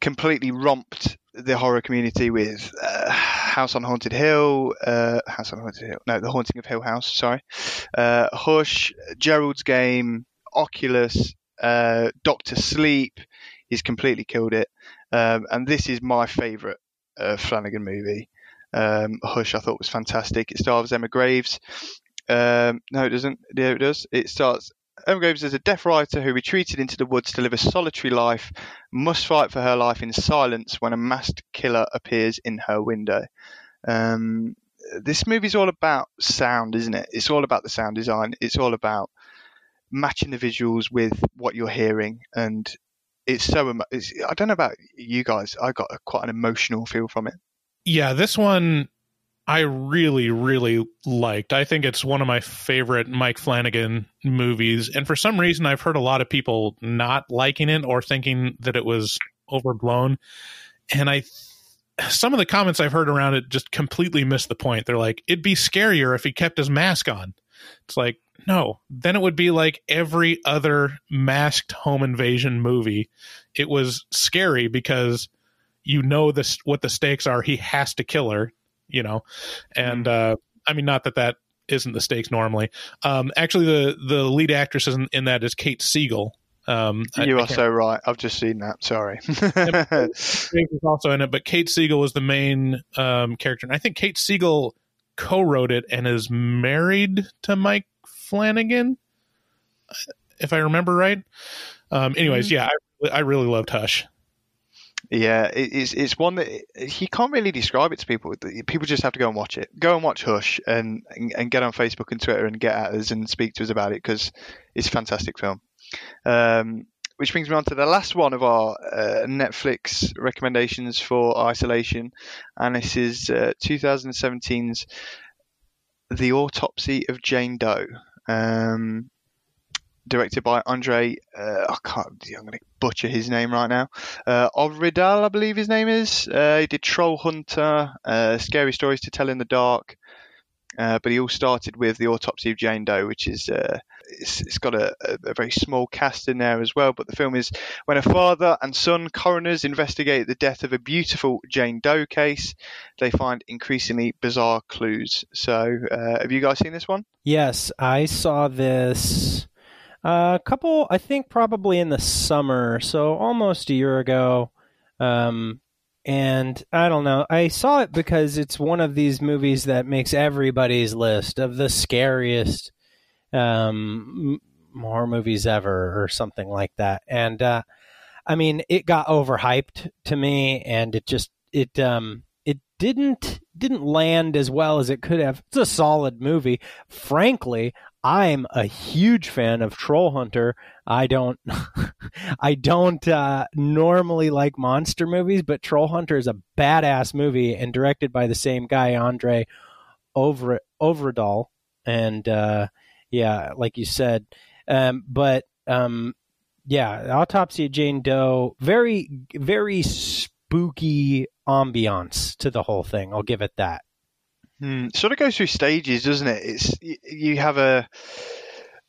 completely romped the horror community with uh, House on Haunted Hill, uh, House on Haunted Hill, no, The Haunting of Hill House, sorry, uh, Hush, Gerald's Game, Oculus, uh, Doctor Sleep. He's completely killed it, um, and this is my favourite uh, Flanagan movie. Um, Hush, I thought was fantastic. It stars Emma Graves. Um, no, it doesn't. Yeah, it does. It starts Emma Graves is a deaf writer who retreated into the woods to live a solitary life, must fight for her life in silence when a masked killer appears in her window. Um, this movie's all about sound, isn't it? It's all about the sound design. It's all about matching the visuals with what you're hearing, and it's so. It's, I don't know about you guys. I got a, quite an emotional feel from it. Yeah, this one I really, really liked. I think it's one of my favorite Mike Flanagan movies. And for some reason, I've heard a lot of people not liking it or thinking that it was overblown. And I, some of the comments I've heard around it just completely miss the point. They're like, it'd be scarier if he kept his mask on. It's like, no, then it would be like every other masked home invasion movie. It was scary because you know this what the stakes are. He has to kill her you know, and mm-hmm. uh, I mean, not that that isn't the stakes normally. Um, actually, the the lead actress in, in that is Kate Siegel. Um, you I, are I so right. I've just seen that. Sorry. is also in it, but Kate Siegel was the main um, character, and I think Kate Siegel co-wrote it and is married to Mike Flanagan, if I remember right. Um, anyways, mm-hmm. yeah, I, I really loved Hush. Yeah, it's it's one that you can't really describe it to people. People just have to go and watch it. Go and watch Hush and and get on Facebook and Twitter and get at us and speak to us about it because it's a fantastic film. Um, which brings me on to the last one of our uh, Netflix recommendations for isolation, and this is uh, 2017's The Autopsy of Jane Doe. Um, directed by Andre. Uh, I can't. I'm going to butcher his name right now. Uh, Ovridal, I believe his name is. Uh, he did Troll Hunter, uh, Scary Stories to Tell in the Dark. Uh, but he all started with the autopsy of Jane Doe, which is uh, it's, it's got a, a, very small cast in there as well. But the film is when a father and son coroners investigate the death of a beautiful Jane Doe case, they find increasingly bizarre clues. So, uh, have you guys seen this one? Yes, I saw this a couple, I think, probably in the summer, so almost a year ago. Um, and I don't know. I saw it because it's one of these movies that makes everybody's list of the scariest um, horror movies ever, or something like that. And uh, I mean, it got overhyped to me, and it just it um, it didn't didn't land as well as it could have. It's a solid movie. Frankly, I'm a huge fan of Troll Hunter. I don't, I don't uh, normally like monster movies, but Troll Hunter is a badass movie and directed by the same guy, Andre Over Ovredal, and uh, yeah, like you said, um, but um, yeah, Autopsy of Jane Doe, very, very spooky ambiance to the whole thing. I'll give it that. Hmm. Sort of goes through stages, doesn't it? It's you have a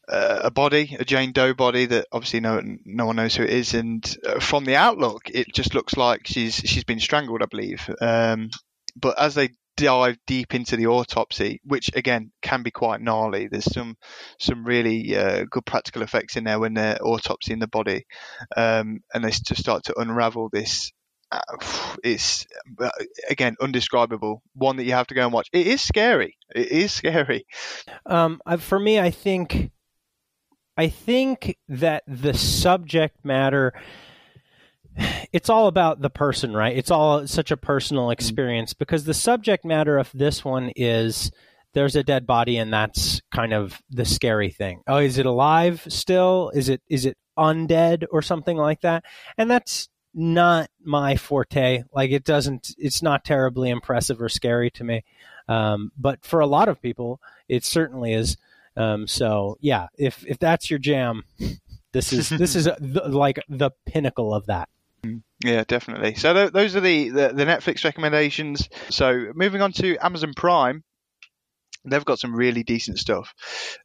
a body, a Jane Doe body that obviously no no one knows who it is, and uh, from the outlook, it just looks like she's she's been strangled, I believe. Um, but as they dive deep into the autopsy, which again can be quite gnarly. There's some some really uh, good practical effects in there when they're autopsying the body, um, and they just start to unravel this uh, it's uh, again undescribable. One that you have to go and watch. It is scary. It is scary. Um, for me, I think, I think that the subject matter. It's all about the person, right? It's all such a personal mm-hmm. experience because the subject matter of this one is there's a dead body and that's kind of the scary thing. Oh, is it alive still? Is it is it undead or something like that? And that's not my forte. Like it doesn't it's not terribly impressive or scary to me. Um, but for a lot of people, it certainly is. Um, so yeah, if if that's your jam, this is this is the, like the pinnacle of that. Yeah, definitely. So th- those are the, the, the Netflix recommendations. So moving on to Amazon Prime, they've got some really decent stuff.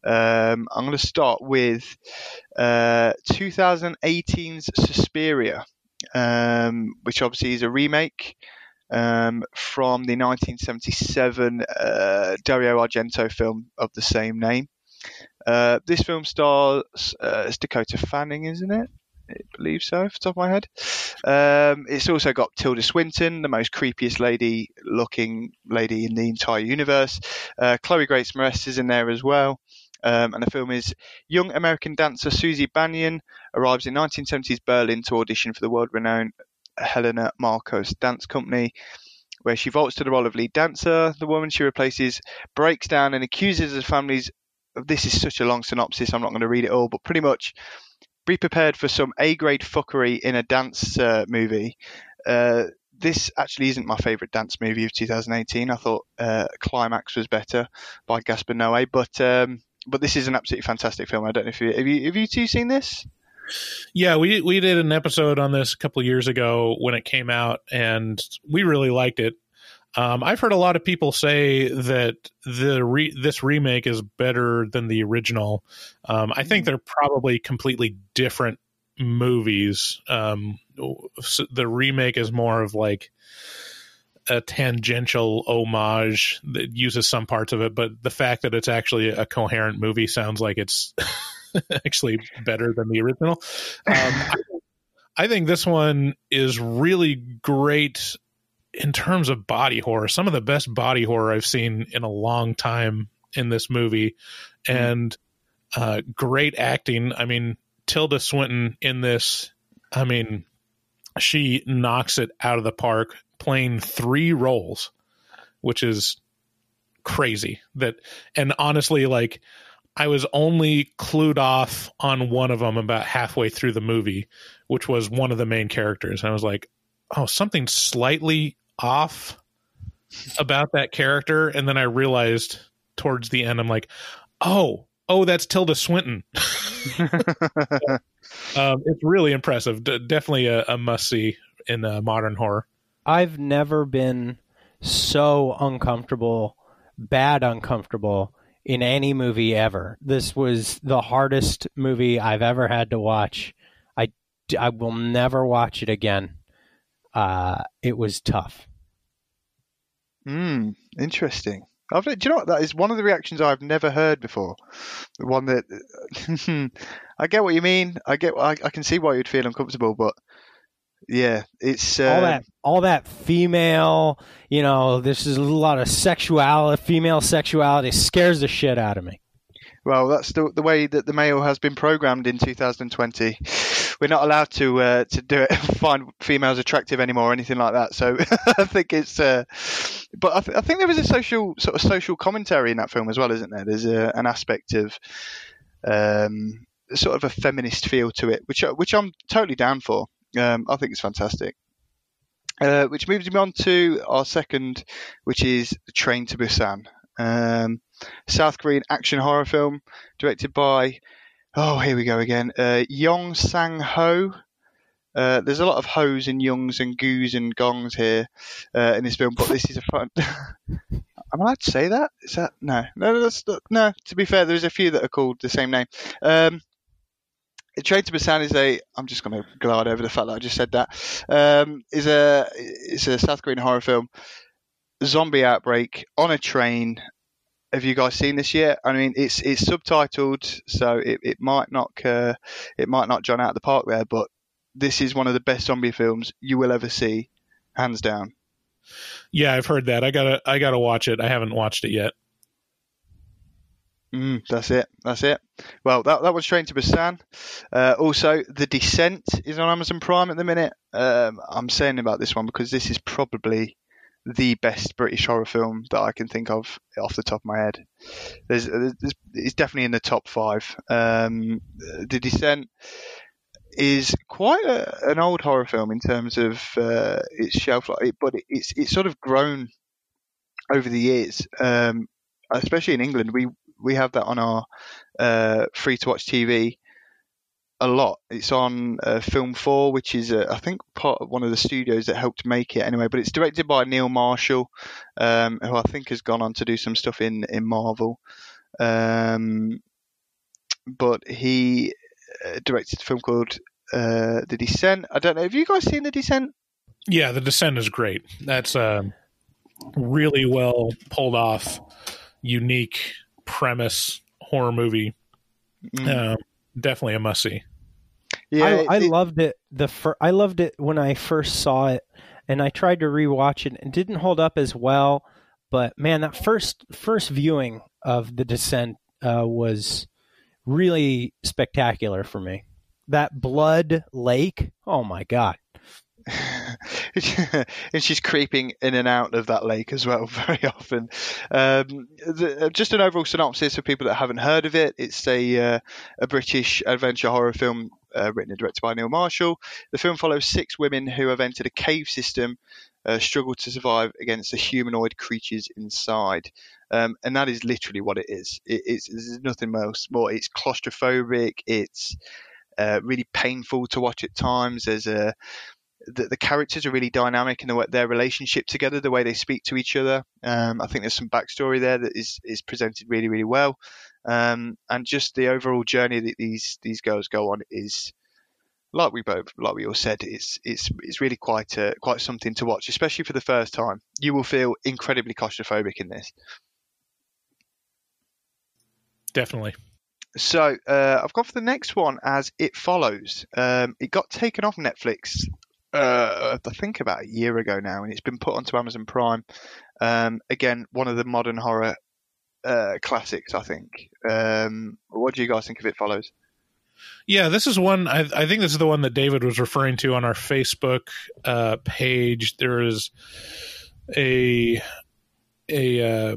Um, I'm going to start with uh, 2018's Suspiria, um, which obviously is a remake. Um, from the 1977 uh, Dario Argento film of the same name. Uh, this film stars uh, Dakota Fanning, isn't it? I believe so, off the top of my head. Um, it's also got Tilda Swinton, the most creepiest lady looking lady in the entire universe. Uh, Chloe Grace Moretz is in there as well. Um, and the film is young American dancer Susie Bannion arrives in 1970s Berlin to audition for the world renowned Helena Markos Dance Company, where she vaults to the role of lead dancer. The woman she replaces breaks down and accuses the families. This is such a long synopsis, I'm not going to read it all, but pretty much be prepared for some A grade fuckery in a dance uh, movie. Uh, this actually isn't my favourite dance movie of 2018. I thought uh, Climax was better by Gaspar Noé, but um, but this is an absolutely fantastic film. I don't know if you have you have you two seen this? Yeah, we we did an episode on this a couple years ago when it came out, and we really liked it. Um, I've heard a lot of people say that the re- this remake is better than the original. Um, I think they're probably completely different movies. Um, so the remake is more of like a tangential homage that uses some parts of it, but the fact that it's actually a coherent movie sounds like it's actually better than the original. Um, I, I think this one is really great in terms of body horror. Some of the best body horror I've seen in a long time in this movie, and uh, great acting. I mean, Tilda Swinton in this. I mean, she knocks it out of the park, playing three roles, which is crazy. That and honestly, like I was only clued off on one of them about halfway through the movie, which was one of the main characters. And I was like, oh, something slightly off about that character. And then I realized towards the end, I'm like, oh, oh, that's Tilda Swinton. um, it's really impressive. D- definitely a, a must see in uh, modern horror. I've never been so uncomfortable, bad uncomfortable in any movie ever. This was the hardest movie I've ever had to watch. I, I will never watch it again. Uh, it was tough. Hmm, interesting. I've, do you know what? That is one of the reactions I've never heard before. The one that I get what you mean. I get. I, I can see why you'd feel uncomfortable, but yeah, it's uh, all that all that female. You know, this is a lot of sexuality. Female sexuality scares the shit out of me. Well, that's the, the way that the male has been programmed in 2020. We're not allowed to uh, to do it, find females attractive anymore, or anything like that. So I think it's. Uh, but I, th- I, think there is a social sort of social commentary in that film as well, isn't there? There's a, an aspect of um, sort of a feminist feel to it, which which I'm totally down for. Um, I think it's fantastic. Uh, which moves me on to our second, which is Train to Busan. Um, South Korean action horror film directed by, oh, here we go again, uh, Yong Sang Ho. Uh, there's a lot of hoes and youngs and goos and gongs here uh, in this film, but this is a fun. Am I allowed to say that? Is that no? No, that's not, no. To be fair, there's a few that are called the same name. Um, Train to Busan is a. I'm just going to glide over the fact that I just said that. Um, is a it's a South Korean horror film. Zombie outbreak on a train. Have you guys seen this yet? I mean, it's it's subtitled, so it, it might not uh, it might not John out of the park there, but this is one of the best zombie films you will ever see, hands down. Yeah, I've heard that. I gotta I gotta watch it. I haven't watched it yet. Mm, that's it. That's it. Well, that that was Train to Busan. Uh, also, The Descent is on Amazon Prime at the minute. Um, I'm saying about this one because this is probably the best British horror film that I can think of off the top of my head. There's, there's it's definitely in the top five. Um, the Descent is quite a, an old horror film in terms of uh, its shelf life, but it, it's it's sort of grown over the years. Um, especially in England, we we have that on our uh, free to watch TV a lot. It's on uh, Film Four, which is uh, I think part of one of the studios that helped make it anyway. But it's directed by Neil Marshall, um, who I think has gone on to do some stuff in in Marvel. Um, but he uh, directed a film called uh, The Descent. I don't know. Have you guys seen The Descent? Yeah, The Descent is great. That's a really well pulled off, unique premise horror movie. Mm. Um, definitely a must see. Yeah, I, I it- loved it. The fir- I loved it when I first saw it, and I tried to rewatch it. and didn't hold up as well, but man, that first first viewing of The Descent uh, was really spectacular for me. That blood lake, oh my god! and she's creeping in and out of that lake as well very often. Um, the, just an overall synopsis for people that haven't heard of it. It's a uh, a British adventure horror film uh, written and directed by Neil Marshall. The film follows six women who have entered a cave system, uh, struggle to survive against the humanoid creatures inside. Um, and that is literally what it is. It, it's there's nothing else more. It's claustrophobic. It's uh, really painful to watch at times. There's a the, the characters are really dynamic in the their relationship together, the way they speak to each other. Um, I think there's some backstory there that is is presented really really well, um, and just the overall journey that these these girls go on is. Like we both, like we all said, it's it's it's really quite uh, quite something to watch, especially for the first time. You will feel incredibly claustrophobic in this. Definitely. So uh, I've gone for the next one as It Follows. Um, it got taken off Netflix, uh, I think about a year ago now, and it's been put onto Amazon Prime. Um, again, one of the modern horror uh, classics, I think. Um, what do you guys think of It Follows? Yeah, this is one. I, I think this is the one that David was referring to on our Facebook uh, page. There is a a uh,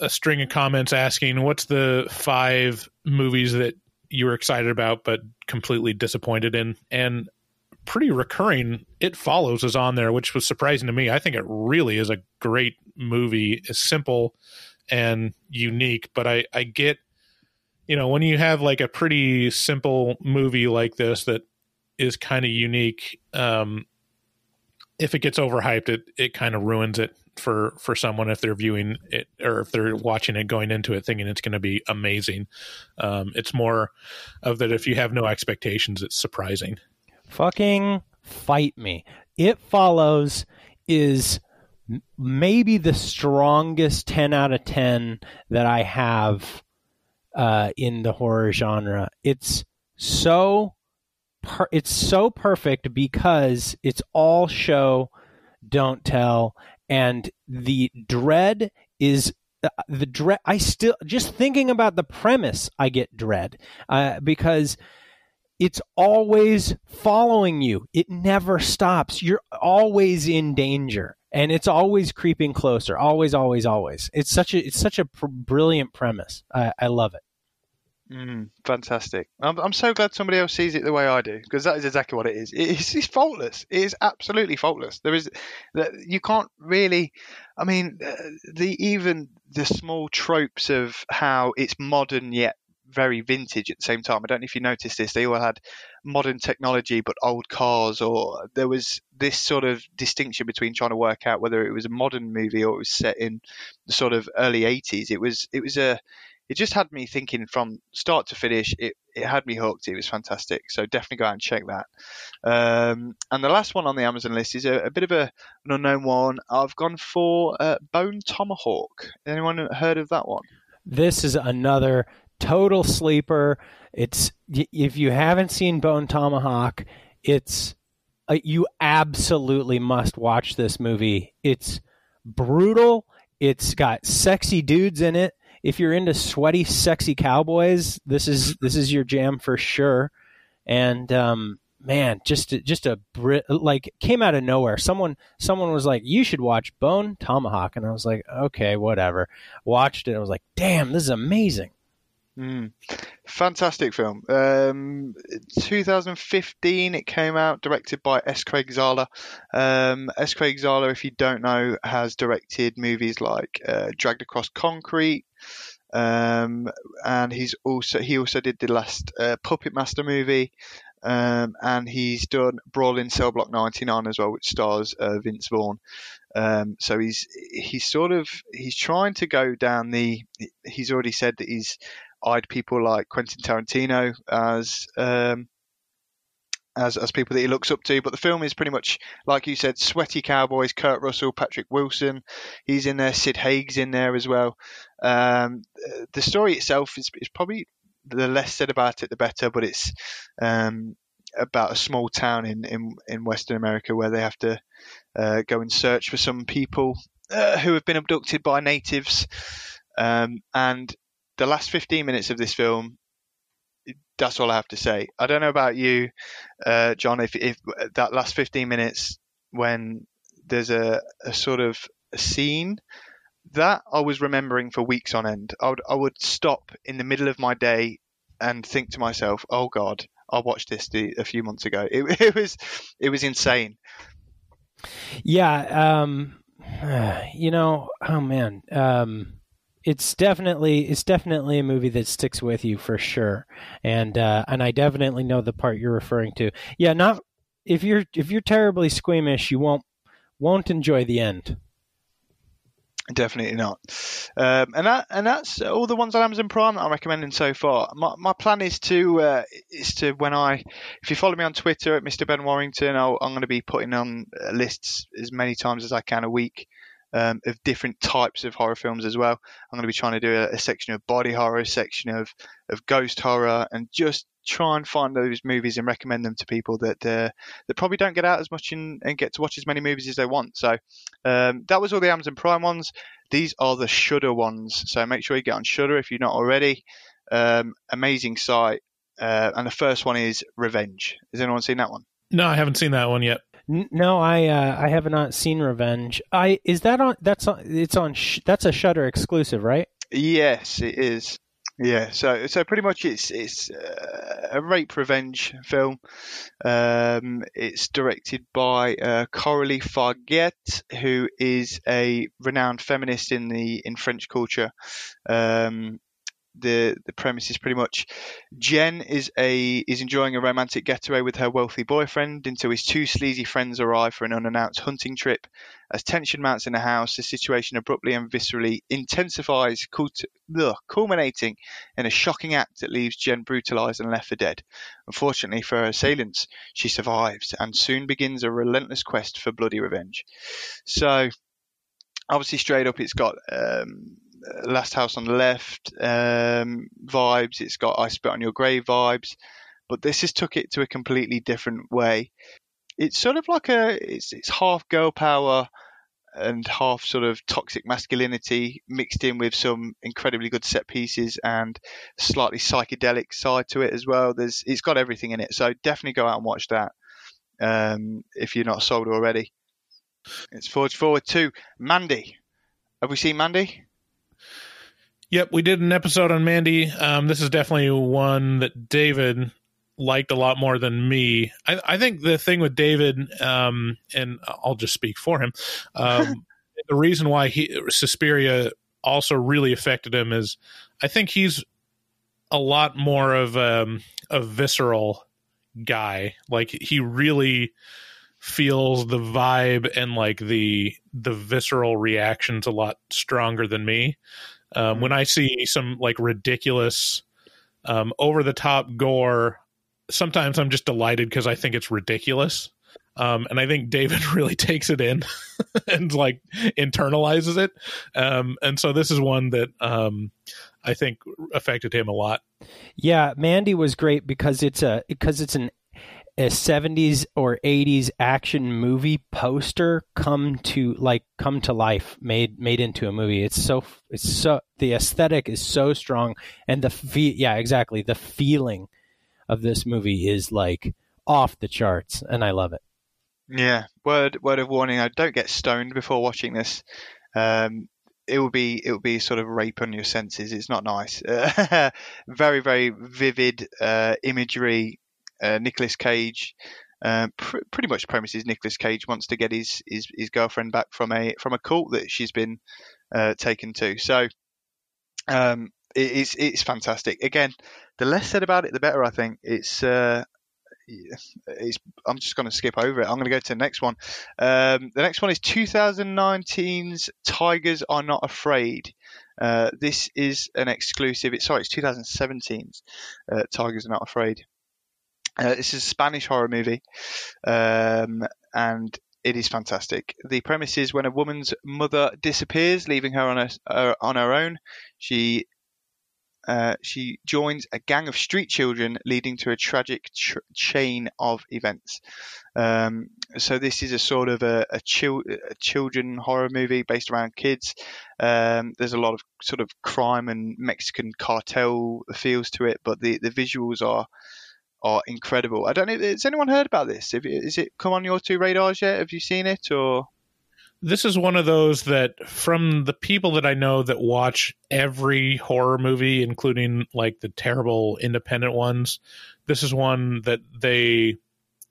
a string of comments asking, "What's the five movies that you were excited about but completely disappointed in?" And pretty recurring, "It Follows" is on there, which was surprising to me. I think it really is a great movie. It's simple and unique, but I I get you know when you have like a pretty simple movie like this that is kind of unique um if it gets overhyped it it kind of ruins it for for someone if they're viewing it or if they're watching it going into it thinking it's going to be amazing um it's more of that if you have no expectations it's surprising Fucking fight me. It follows is maybe the strongest 10 out of 10 that I have uh, in the horror genre. It's so per- it's so perfect because it's all show, don't tell, and the dread is uh, the dread. I still just thinking about the premise, I get dread uh, because it's always following you. It never stops. You're always in danger, and it's always creeping closer. Always, always, always. It's such a it's such a pr- brilliant premise. I, I love it. Mm, fantastic. I'm, I'm so glad somebody else sees it the way I do because that is exactly what it is. It is it's faultless. It is absolutely faultless. There is that you can't really. I mean, uh, the even the small tropes of how it's modern yet very vintage at the same time. I don't know if you noticed this. They all had modern technology but old cars, or there was this sort of distinction between trying to work out whether it was a modern movie or it was set in the sort of early 80s. It was it was a it just had me thinking from start to finish. It it had me hooked. It was fantastic. So definitely go out and check that. Um, and the last one on the Amazon list is a, a bit of a, an unknown one. I've gone for uh, Bone Tomahawk. Anyone heard of that one? This is another total sleeper. It's if you haven't seen Bone Tomahawk, it's uh, you absolutely must watch this movie. It's brutal. It's got sexy dudes in it. If you're into sweaty, sexy cowboys, this is this is your jam for sure. And um, man, just just a like came out of nowhere. Someone someone was like, "You should watch Bone Tomahawk," and I was like, "Okay, whatever." Watched it. I was like, "Damn, this is amazing." Mm. Fantastic film. Um, 2015, it came out, directed by S. Craig Zahler. Um, S. Craig Zahler, if you don't know, has directed movies like uh, Dragged Across Concrete, um, and he's also he also did the last uh, Puppet Master movie, um, and he's done Brawl in Cell Block 99 as well, which stars uh, Vince Vaughn. Um, so he's he's sort of he's trying to go down the. He's already said that he's eyed people like Quentin Tarantino as um, as as people that he looks up to. But the film is pretty much like you said, sweaty cowboys. Kurt Russell, Patrick Wilson, he's in there. Sid Haig's in there as well. Um, the story itself is, is probably the less said about it, the better. But it's um, about a small town in, in, in Western America where they have to uh, go and search for some people uh, who have been abducted by natives. Um, and the last 15 minutes of this film, that's all I have to say. I don't know about you, uh, John, if, if that last 15 minutes when there's a, a sort of a scene that I was remembering for weeks on end. I would, I would stop in the middle of my day and think to myself, "Oh God, I watched this a few months ago." It, it was it was insane. Yeah, um, you know, oh man, um, it's definitely it's definitely a movie that sticks with you for sure, and uh, and I definitely know the part you're referring to. Yeah, not if you're if you're terribly squeamish, you won't won't enjoy the end. Definitely not. Um, and that and that's all the ones on Amazon Prime I'm recommending so far. My, my plan is to uh, is to when I if you follow me on Twitter at Mr Ben Warrington, i am going to be putting on lists as many times as I can a week um, of different types of horror films as well. I'm going to be trying to do a, a section of body horror, a section of of ghost horror, and just try and find those movies and recommend them to people that uh, that probably don't get out as much and, and, get to watch as many movies as they want. So um, that was all the Amazon Prime ones. These are the Shudder ones. So make sure you get on Shudder if you're not already. Um, amazing site. Uh, and the first one is Revenge. Has anyone seen that one? No, I haven't seen that one yet. No, I uh, I have not seen Revenge. I is that on? That's on. It's on. Sh- that's a Shudder exclusive, right? Yes, it is. Yeah, so so pretty much it's it's uh, a rape revenge film. Um, it's directed by uh, Coralie Fargeat, who is a renowned feminist in the in French culture. Um, the the premise is pretty much Jen is a is enjoying a romantic getaway with her wealthy boyfriend until his two sleazy friends arrive for an unannounced hunting trip. As tension mounts in the house, the situation abruptly and viscerally intensifies, cult- ugh, culminating in a shocking act that leaves Jen brutalized and left for dead. Unfortunately for her assailants, she survives and soon begins a relentless quest for bloody revenge. So, obviously, straight up, it's got um, Last House on the Left um, vibes. It's got I Spit on Your Grave vibes, but this has took it to a completely different way. It's sort of like a it's it's half girl power and half sort of toxic masculinity mixed in with some incredibly good set pieces and slightly psychedelic side to it as well. There's it's got everything in it, so definitely go out and watch that um, if you're not sold already. It's forged forward to Mandy. Have we seen Mandy? Yep, we did an episode on Mandy. Um, this is definitely one that David liked a lot more than me. I, I think the thing with David, um, and I'll just speak for him, um, the reason why he Suspiria also really affected him is I think he's a lot more of um, a visceral guy. Like he really feels the vibe and like the the visceral reactions a lot stronger than me. Um, when I see some like ridiculous, um, over the top gore, sometimes I'm just delighted because I think it's ridiculous. Um, and I think David really takes it in and like internalizes it. Um, and so this is one that um, I think affected him a lot. Yeah, Mandy was great because it's a because it's an a 70s or 80s action movie poster come to like come to life made made into a movie it's so it's so the aesthetic is so strong and the fe- yeah exactly the feeling of this movie is like off the charts, and I love it. Yeah, word word of warning. I don't get stoned before watching this. Um, it will be it will be sort of rape on your senses. It's not nice. very very vivid uh, imagery. Uh, Nicolas Cage. Uh, pr- pretty much premises Nicolas Cage wants to get his, his his girlfriend back from a from a cult that she's been uh, taken to. So um, it, it's it's fantastic. Again, the less said about it, the better. I think it's uh, it's, I'm just going to skip over it. I'm going to go to the next one. Um, the next one is 2019's Tigers Are Not Afraid. Uh, this is an exclusive. It's sorry, it's 2017's uh, Tigers Are Not Afraid. Uh, this is a Spanish horror movie, um, and it is fantastic. The premise is when a woman's mother disappears, leaving her on her, uh, on her own, she uh, she joins a gang of street children, leading to a tragic tr- chain of events. Um, so this is a sort of a, a, chil- a children horror movie based around kids. Um, there's a lot of sort of crime and Mexican cartel feels to it, but the, the visuals are are incredible. I don't know. Has anyone heard about this? Have, is it come on your two radars yet? Have you seen it or? this is one of those that from the people that I know that watch every horror movie, including like the terrible independent ones, this is one that they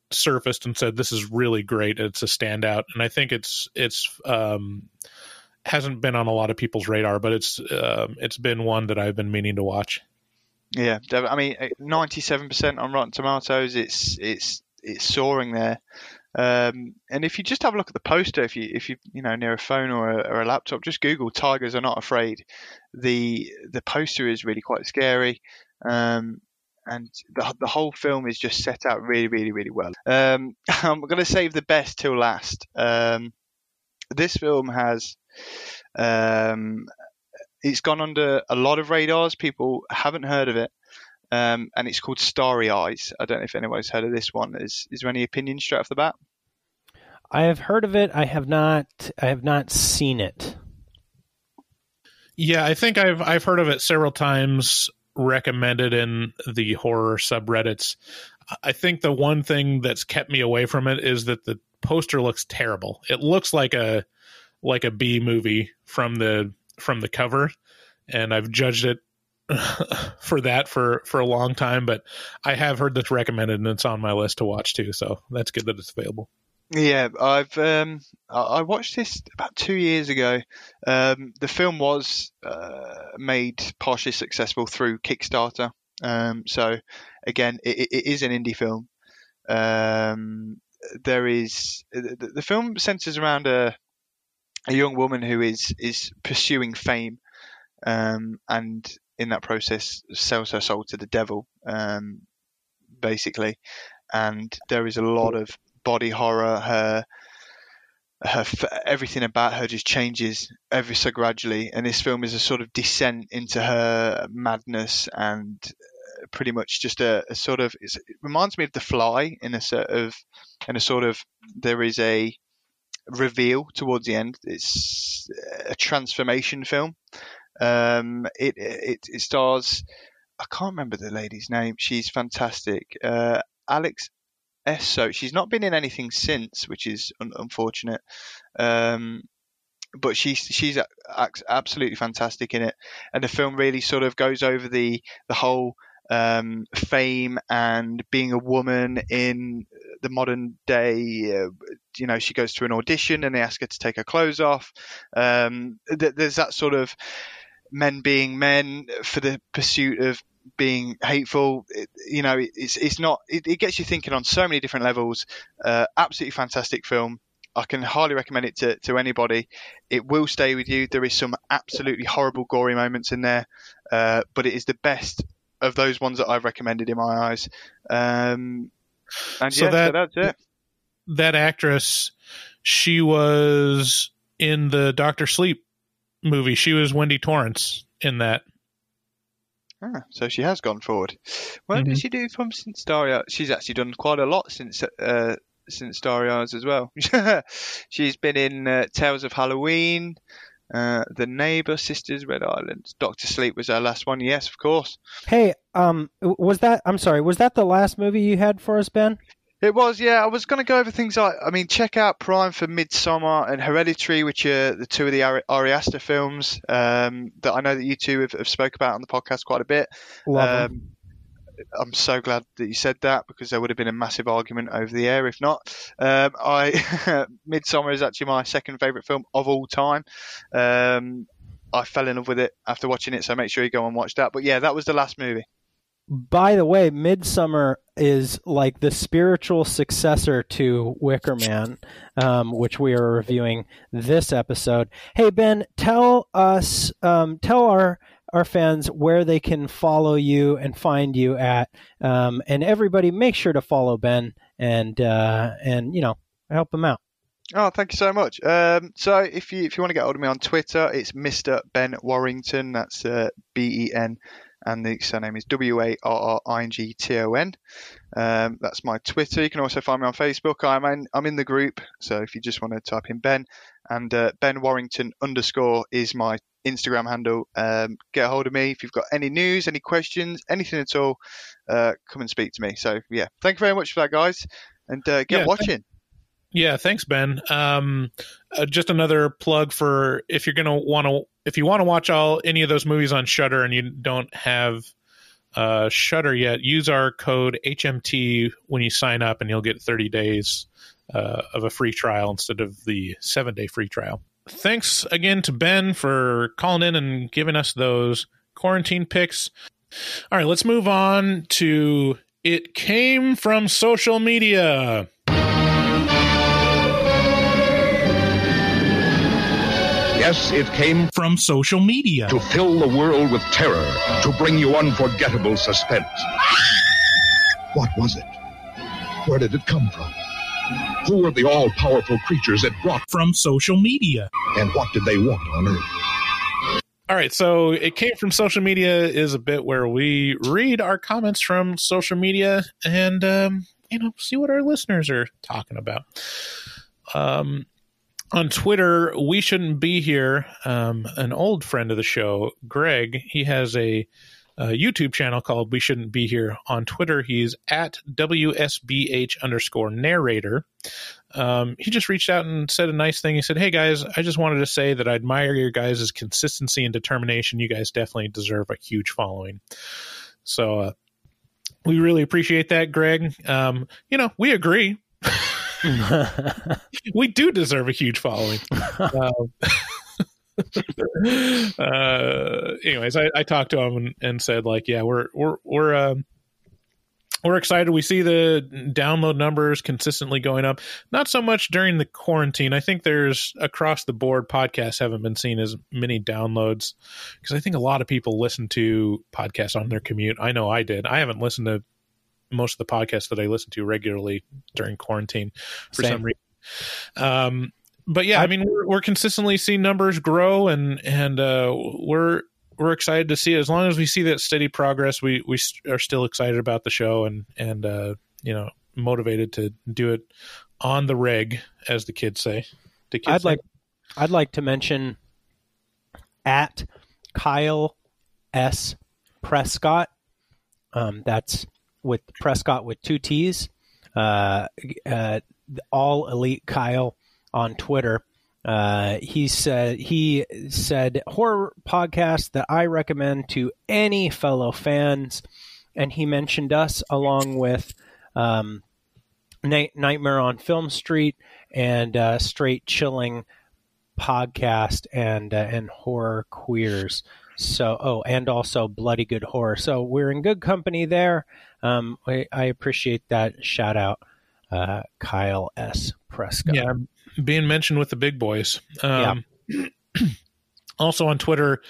surfaced and said this is really great. It's a standout, and I think it's it's um, hasn't been on a lot of people's radar, but it's um, it's been one that I've been meaning to watch. Yeah, I mean, ninety-seven percent on Rotten Tomatoes. It's it's it's soaring there. Um, and if you just have a look at the poster, if you if you you know near a phone or a, or a laptop, just Google "Tigers are not afraid." The the poster is really quite scary, um, and the the whole film is just set out really really really well. Um, I'm going to save the best till last. Um, this film has um, it's gone under a lot of radars. People haven't heard of it. Um, and it's called Starry Eyes. I don't know if anyone's heard of this one. Is is there any opinion straight off the bat? I have heard of it. I have not. I have not seen it. Yeah, I think I've I've heard of it several times. Recommended in the horror subreddits. I think the one thing that's kept me away from it is that the poster looks terrible. It looks like a like a B movie from the from the cover, and I've judged it for that for for a long time, but I have heard this recommended and it's on my list to watch too. So that's good that it's available. Yeah, I've um, I watched this about two years ago. Um, the film was uh, made partially successful through Kickstarter. Um, so again, it, it is an indie film. Um, there is the, the film centers around a a young woman who is is pursuing fame, um, and in that process sells her soul to the devil, um, basically. And there is a lot of body horror. Her, her, everything about her just changes ever so gradually. And this film is a sort of descent into her madness and uh, pretty much just a, a sort of it reminds me of The Fly in a sort of in a sort of there is a reveal towards the end. It's a transformation film. Um, it, it it stars. I can't remember the lady's name. She's fantastic. Uh, Alex Essoe. She's not been in anything since, which is un- unfortunate. Um, but she's she's absolutely fantastic in it, and the film really sort of goes over the the whole um, fame and being a woman in the modern day. Uh, you know, she goes to an audition and they ask her to take her clothes off. Um, th- there's that sort of men being men for the pursuit of being hateful. It, you know, it's it's not. It, it, gets you thinking on so many different levels. Uh, absolutely fantastic film. I can highly recommend it to, to anybody. It will stay with you. There is some absolutely horrible, gory moments in there, uh, but it is the best of those ones that I've recommended in my eyes. Um, and so, yeah, that, so that's it. That actress, she was in the Doctor Sleep movie. She was Wendy Torrance in that. Ah, so she has gone forward. What mm-hmm. did she do from since Starry Eyes? She's actually done quite a lot since uh, since Starry Eyes as well. She's been in uh, Tales of Halloween, uh, The Neighbor, Sisters, Red Island. Doctor Sleep was our last one. Yes, of course. Hey, um, was that? I'm sorry. Was that the last movie you had for us, Ben? It was, yeah. I was going to go over things like, I mean, check out Prime for Midsommar and Hereditary, which are the two of the Ari, Ari Aster films um, that I know that you two have, have spoke about on the podcast quite a bit. Love. Um, I'm so glad that you said that because there would have been a massive argument over the air if not. Um, I Midsommar is actually my second favourite film of all time. Um, I fell in love with it after watching it, so make sure you go and watch that. But yeah, that was the last movie. By the way, Midsommar is like the spiritual successor to Wicker Man, um, which we are reviewing this episode. Hey Ben, tell us, um, tell our our fans where they can follow you and find you at, um, and everybody make sure to follow Ben and uh, and you know help him out. Oh, thank you so much. Um, so if you if you want to get hold of me on Twitter, it's Mr. Ben Warrington. That's uh, B E N, and the surname is W A R R I N G T O N. Um, that's my Twitter. You can also find me on Facebook. I'm in, I'm in the group, so if you just want to type in Ben and uh, Ben Warrington underscore is my Instagram handle. Um, get a hold of me if you've got any news, any questions, anything at all. Uh, come and speak to me. So yeah, thank you very much for that, guys, and uh, get Yeah, watching. Yeah, thanks, Ben. Um, uh, just another plug for if you're gonna want to, if you want to watch all any of those movies on Shudder and you don't have uh, Shudder yet, use our code HMT when you sign up, and you'll get 30 days uh, of a free trial instead of the seven day free trial. Thanks again to Ben for calling in and giving us those quarantine picks. All right, let's move on to it came from social media. Yes, it came from social media. to fill the world with terror, to bring you unforgettable suspense. What was it? Where did it come from? Who were the all powerful creatures that brought, From social media. and what did they want on Earth? All right, so it came from social media is a bit where we read our comments from social media and um, you know see what our listeners are talking about. Um, on Twitter, we shouldn't be here. Um, an old friend of the show, Greg, he has a, a YouTube channel called We Shouldn't Be Here. On Twitter, he's at WSBH underscore narrator. Um, he just reached out and said a nice thing. He said, Hey guys, I just wanted to say that I admire your guys' consistency and determination. You guys definitely deserve a huge following. So, uh, we really appreciate that, Greg. Um, you know, we agree. we do deserve a huge following. Um, uh, anyways, I, I talked to him and, and said like, yeah, we're we're we're um, we're excited. We see the download numbers consistently going up. Not so much during the quarantine. I think there's across the board podcasts haven't been seen as many downloads because I think a lot of people listen to podcasts on their commute. I know I did. I haven't listened to most of the podcasts that I listen to regularly during quarantine for Same. some reason. Um, but yeah, I mean, we're, we're consistently seeing numbers grow, and and uh, we're we're excited to see it. As long as we see that steady progress, we we are still excited about the show, and and uh, you know motivated to do it on the reg, as the kids say. The kids I'd say? like I'd like to mention at Kyle S Prescott. Um, that's with Prescott with two T's. Uh, uh, all elite Kyle on Twitter. Uh, he said he said horror podcast that I recommend to any fellow fans, and he mentioned us along with um, Night- Nightmare on Film Street and uh, Straight Chilling podcast and uh, and horror queers. So oh, and also bloody good horror. So we're in good company there. Um, I, I appreciate that shout out, uh, Kyle S. Prescott. yeah, being mentioned with the big boys. Um, also on Twitter,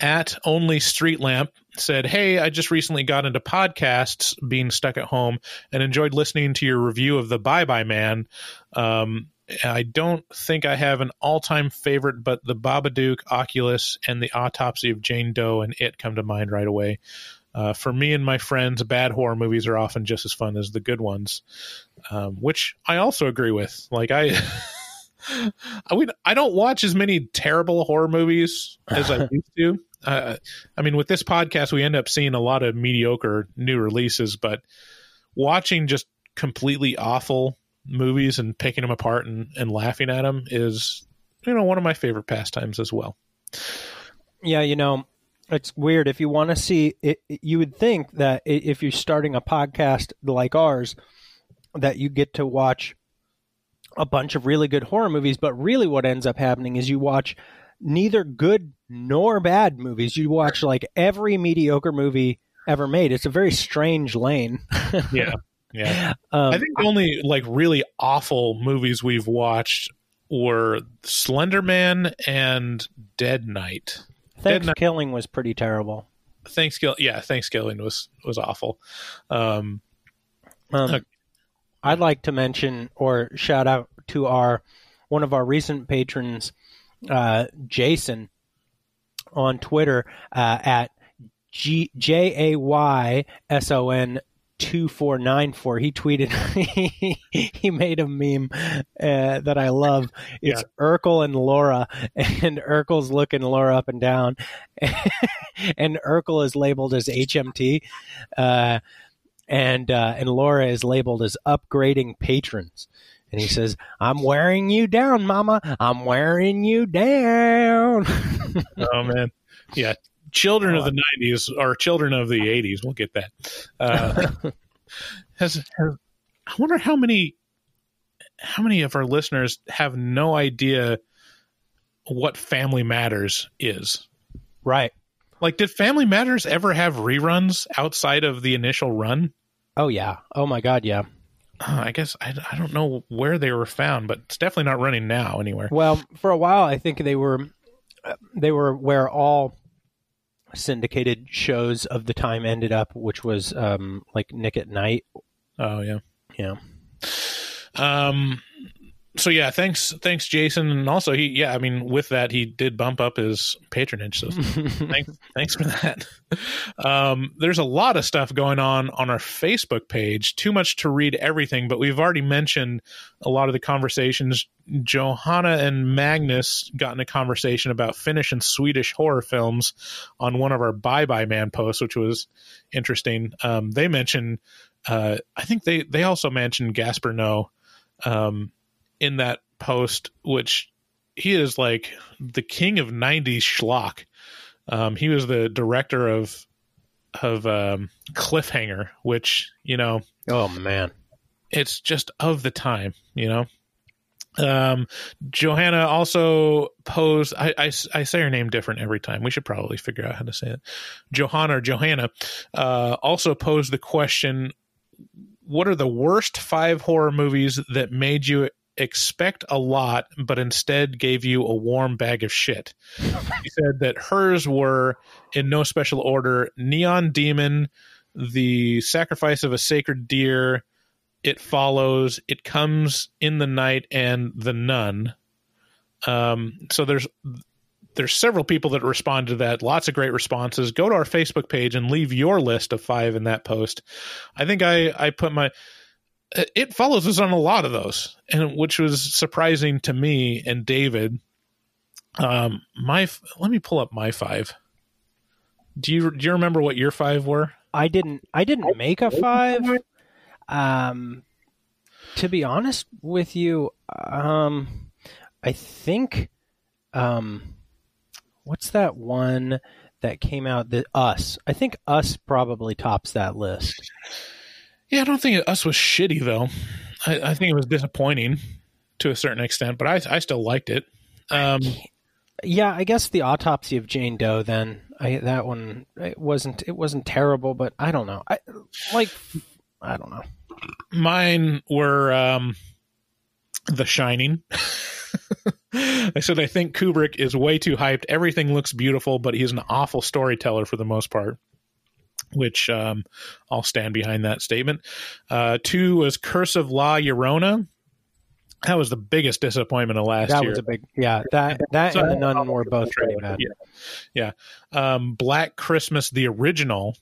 at only street lamp said, "Hey, I just recently got into podcasts, being stuck at home, and enjoyed listening to your review of the Bye Bye Man. Um, I don't think I have an all-time favorite, but the Babadook, Oculus, and the Autopsy of Jane Doe and It come to mind right away." Uh, for me and my friends, bad horror movies are often just as fun as the good ones, um, which I also agree with. Like I, I mean, I don't watch as many terrible horror movies as I used to. Uh, I mean, with this podcast, we end up seeing a lot of mediocre new releases, but watching just completely awful movies and picking them apart and, and laughing at them is you know one of my favorite pastimes as well. Yeah, you know, it's weird. If you want to see it, you would think that if you're starting a podcast like ours, that you get to watch a bunch of really good horror movies. But really, what ends up happening is you watch neither good nor bad movies. You watch like every mediocre movie ever made. It's a very strange lane. Yeah. Yeah. Um, I think the only like really awful movies we've watched were Slender Man and Dead Night. Dead Night Thanksgiving was pretty terrible. Thanksgiving yeah, Thanksgiving was was awful. Um Um, Okay. I'd like to mention or shout out to our one of our recent patrons, uh, Jason, on Twitter uh, at G J A Y S O N two four nine four. He tweeted he made a meme uh, that I love. It's Urkel and Laura, and Urkel's looking Laura up and down, and Urkel is labeled as HMT. Uh, and uh, and Laura is labeled as upgrading patrons. And he says, "I'm wearing you down, Mama. I'm wearing you down." oh man. Yeah. Children of the nineties or children of the eighties, we'll get that. Uh has, has I wonder how many how many of our listeners have no idea what Family Matters is. right. Like, did Family Matters ever have reruns outside of the initial run? Oh yeah. Oh my God. Yeah. Uh, I guess I, I don't know where they were found, but it's definitely not running now anywhere. Well, for a while, I think they were they were where all syndicated shows of the time ended up, which was um, like Nick at Night. Oh yeah, Yeah. Um. So yeah, thanks, thanks, Jason, and also he, yeah, I mean, with that, he did bump up his patronage. So thanks, thanks for that. Um, there's a lot of stuff going on on our Facebook page. Too much to read everything, but we've already mentioned a lot of the conversations. Johanna and Magnus got in a conversation about Finnish and Swedish horror films on one of our Bye Bye Man posts, which was interesting. Um, they mentioned, uh, I think they they also mentioned Gaspar Noé um, in that post, which he is like the king of 90s schlock. Um, he was the director of of um, Cliffhanger, which you know Oh man. it's just of the time, you know. Um, Johanna also posed. I, I, I say her name different every time. We should probably figure out how to say it. Johanna or Johanna uh, also posed the question: What are the worst five horror movies that made you expect a lot, but instead gave you a warm bag of shit? She said that hers were in no special order: Neon Demon, The Sacrifice of a Sacred Deer, It Follows, It Comes in the Night, and The Nun. Um, so there's there's several people that respond to that. Lots of great responses. Go to our Facebook page and leave your list of five in that post. I think I I put my it follows us on a lot of those, and which was surprising to me and David. Um, my let me pull up my five. Do you do you remember what your five were? I didn't I didn't make a five. Um to be honest with you, um I think um what's that one that came out the us. I think us probably tops that list. Yeah, I don't think us was shitty though. I, I think it was disappointing to a certain extent, but I I still liked it. Um, Yeah, I guess the autopsy of Jane Doe. Then I, that one it wasn't it wasn't terrible, but I don't know. I like I don't know. mine were um, The Shining. I said I think Kubrick is way too hyped. Everything looks beautiful, but he's an awful storyteller for the most part. Which um, I'll stand behind that statement. Uh, two was Curse of La Llorona. That was the biggest disappointment of last That year. That was a big yeah. That that So- and the nun were both pretty bad. Yeah, yeah. Um, Black Christmas, the original.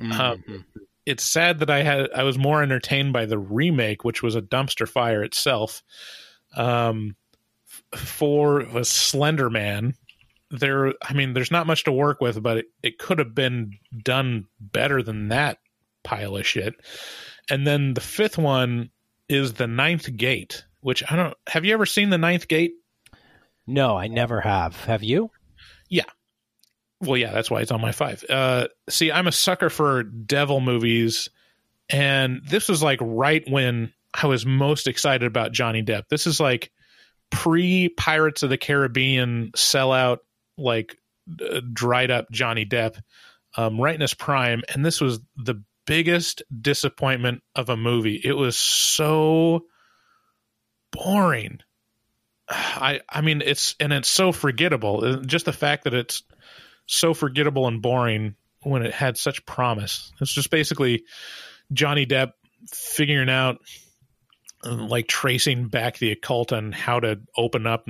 Um, Mhm. it's sad that I had I was more entertained by the remake, which was a dumpster fire itself. Um, f- four was Slender Man. There, I mean, there's not much to work with, but it, it could have been done better than that pile of shit. and then the fifth one is the Ninth Gate, which I don't. Have you ever seen the Ninth Gate? No, I never have. Have you? Yeah well, yeah, that's why it's on my five. Uh, see, I'm a sucker for devil movies, and this was like right when I was most excited about Johnny Depp. This is like pre Pirates of the Caribbean sellout, like uh, dried up Johnny Depp, um, right in his prime, and this was the biggest disappointment of a movie. It was so boring. I I mean it's and it's so forgettable. Just the fact that it's so forgettable and boring when it had such promise. It's just basically Johnny Depp figuring out uh, like tracing back the occult and how to open up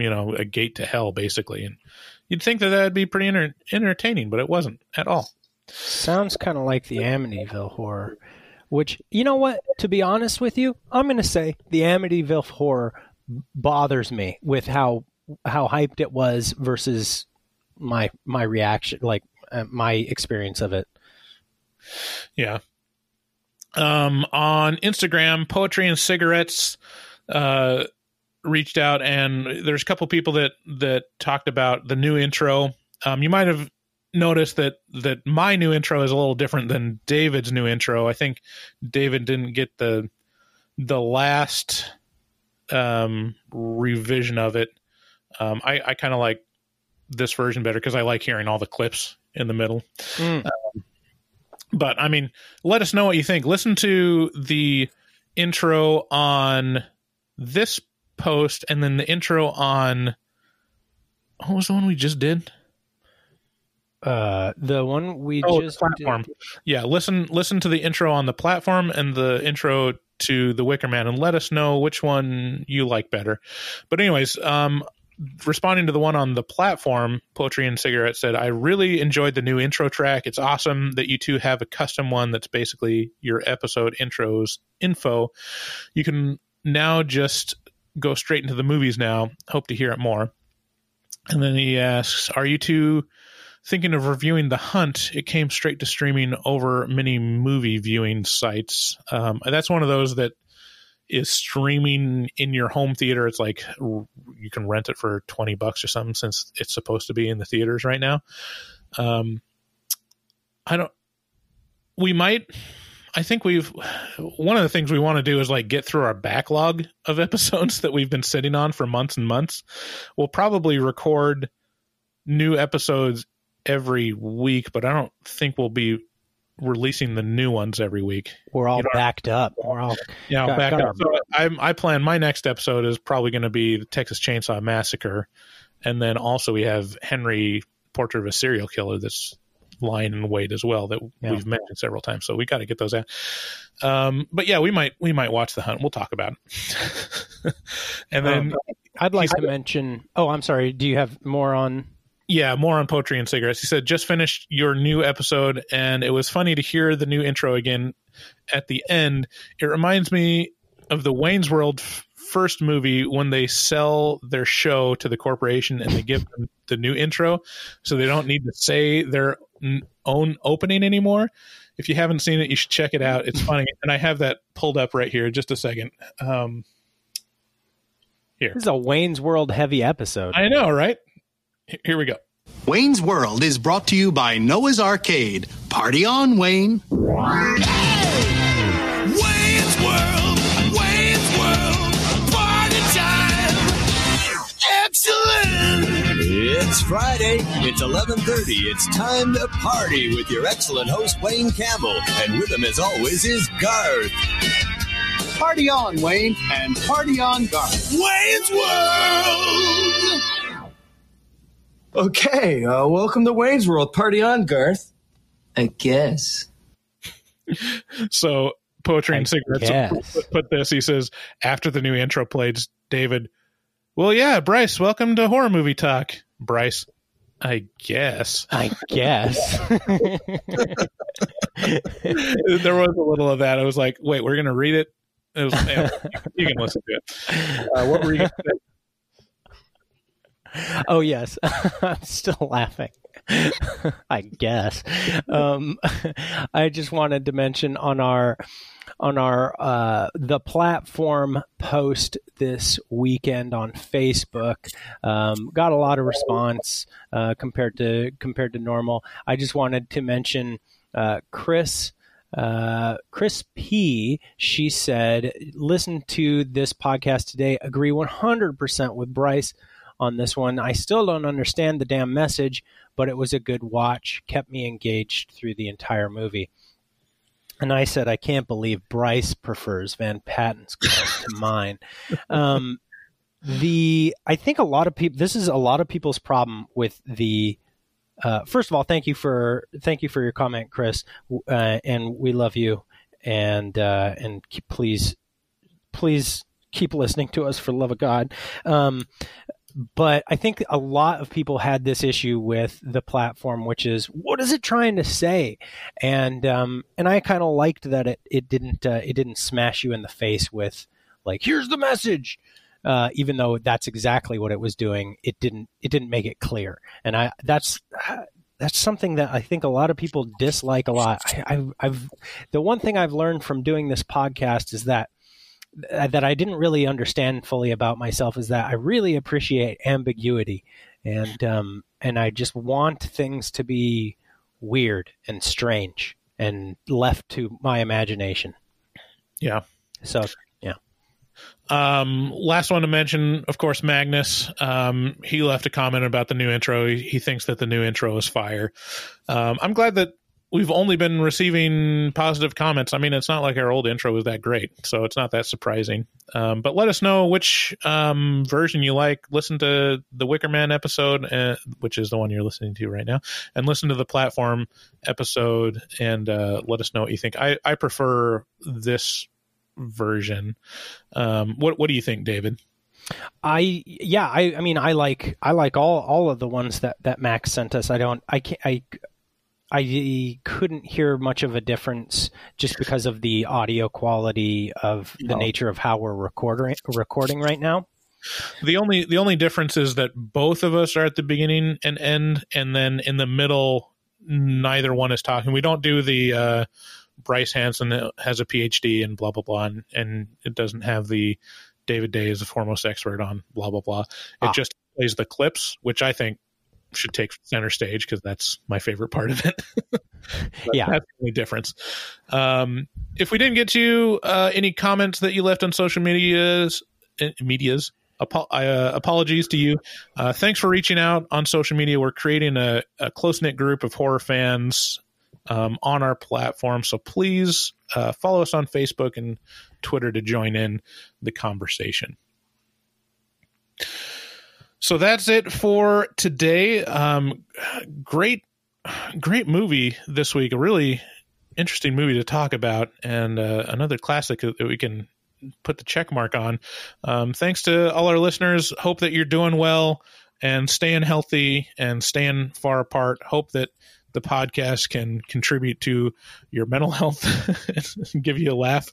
you know a gate to hell basically and you'd think that that'd be pretty enter- entertaining but it wasn't at all Sounds kind of like the Amityville horror, which, you know what? To be honest with you, I'm going to say the Amityville horror bothers me with how how hyped it was versus my my reaction, like uh, my experience of it. Yeah. Um, on Instagram, poetry and cigarettes uh, reached out, and there's a couple people that that talked about the new intro. Um, you might have noticed that that my new intro is a little different than David's new intro. I think David didn't get the the last um, revision of it. Um, I, I kind of like this version better because I like hearing all the clips in the middle. Mm. Um, but I mean, let us know what you think. Listen to the intro on this post and then the intro on what was the one we just did? Uh, the one we Oh, just platform. did- Yeah, listen listen to the intro on the platform and the intro to the Wicker Man and let us know which one you like better. But anyways, um responding to the one on the platform, Poetry and Cigarette said, I really enjoyed the new intro track. It's awesome that you two have a custom one that's basically your episode intros info. You can now just go straight into the movies now. Hope to hear it more. And then he asks, Are you two thinking of reviewing The Hunt? It came straight to streaming over many movie viewing sites. Um, that's one of those that is streaming in your home theater. It's like you can rent it for 20 bucks or something since it's supposed to be in the theaters right now. Um, I don't, we might, I think we've, one of the things we want to do is like get through our backlog of episodes that we've been sitting on for months and months. We'll probably record new episodes every week, but I don't think we'll be releasing the new ones every week. We're all You know, backed up. We're all Yeah, I'll Got- back got up. So I, I plan my next episode is probably going to be the Texas Chainsaw Massacre, and then also we have Henry Portrait of a Serial Killer that's lying and wait as well that Yeah. we've mentioned several times. So we got to get those out. Um, but yeah, we might we might watch the hunt. We'll talk about it. and then Um, I'd like to mention. Oh, I'm sorry. Do you have more on? yeah, more on poetry and cigarettes. He said, just finished your new episode, and it was funny to hear the new intro again at the end. It reminds me of the Wayne's World f- first movie when they sell their show to the corporation and they give them the new intro, so they don't need to say their own opening anymore. If you haven't seen it, you should check it out. It's funny, and I have that pulled up right here. Just a second. Um, This is a Wayne's World heavy episode. I know, right? Here we go. Wayne's World is brought to you by Noah's Arcade. Party on, Wayne. It's Friday. It's 11:30. It's time to party with your excellent host Wayne Campbell, and with him as always is Garth. Party on, Wayne, and party on, Garth. Wayne's World. Okay, uh, welcome to Wayne's World. Party on, Garth. I guess. So poetry and I cigarettes put, put this. He says after the new intro played, David. Well, yeah, Bryce, welcome to horror movie talk. Bryce, I guess I guess. there was a little of that. I was like, wait, we're gonna read it. it was, yeah, you can listen to it. Uh, what were you? Gonna say? oh yes, I'm still laughing. I guess. Um, I just wanted to mention on our on our uh, the platform post this weekend on Facebook. Um, got a lot of response uh, compared to compared to normal. I just wanted to mention uh, Chris. Uh, Chris P. She said, "Listen to this podcast today. Agree 100% with Bryce on this one. I still don't understand the damn message, but it was a good watch. Kept me engaged through the entire movie." And I said, I can't believe Bryce prefers Van Patten's to mine. Um, the I think a lot of people. This is a lot of people's problem with the. Uh, first of all, thank you for thank you for your comment, Chris, uh, and we love you. And uh, and keep, please, please keep listening to us for the love of God. Um, but I think a lot of people had this issue with the platform, which is what is it trying to say? And um, and I kind of liked that it it didn't uh, it didn't smash you in the face with like here's the message. Uh, even though that's exactly what it was doing, it didn't it didn't make it clear, and I that's that's something that I think a lot of people dislike a lot. I, I've the one thing I've learned from doing this podcast is that that I didn't really understand fully about myself is that I really appreciate ambiguity, and um, and I just want things to be weird and strange and left to my imagination. Yeah. So yeah. Um, last one to mention, of course, Magnus. Um, he left a comment about the new intro. He, he thinks that the new intro is fire. Um, I'm glad that we've only been receiving positive comments. I mean, it's not like our old intro was that great, so it's not that surprising. Um, but let us know which um, version you like. Listen to the Wicker Man episode, uh, which is the one you're listening to right now, and listen to the platform episode, and uh, let us know what you think. I, I prefer this version. Um, what What do you think, David? I yeah I I mean I like I like all all of the ones that that Max sent us. I don't I can't I I couldn't hear much of a difference just because of the audio quality of the No. nature of how we're recording recording right now. The only the only difference is that both of us are at the beginning and end, and then in the middle, neither one is talking. We don't do the uh, Bryce Hanson has a PhD and blah blah blah, and, and it doesn't have the David Day is the foremost expert on blah blah blah. It Ah. just plays the clips, which I think should take center stage because that's my favorite part of it. Yeah. that's the only difference. Um, if we didn't get to uh, any comments that you left on social medias, uh, medias, apo- uh, apologies to you. Uh, thanks for reaching out on social media. We're creating a, a close knit group of horror fans um, on our platform, so please uh, follow us on Facebook and Twitter to join in the conversation. So that's it for today. Um, great, great movie this week. A really interesting movie to talk about, and uh, another classic that we can put the check mark on. Um, thanks to all our listeners. Hope that you're doing well and staying healthy and staying far apart. Hope that the podcast can contribute to your mental health and give you a laugh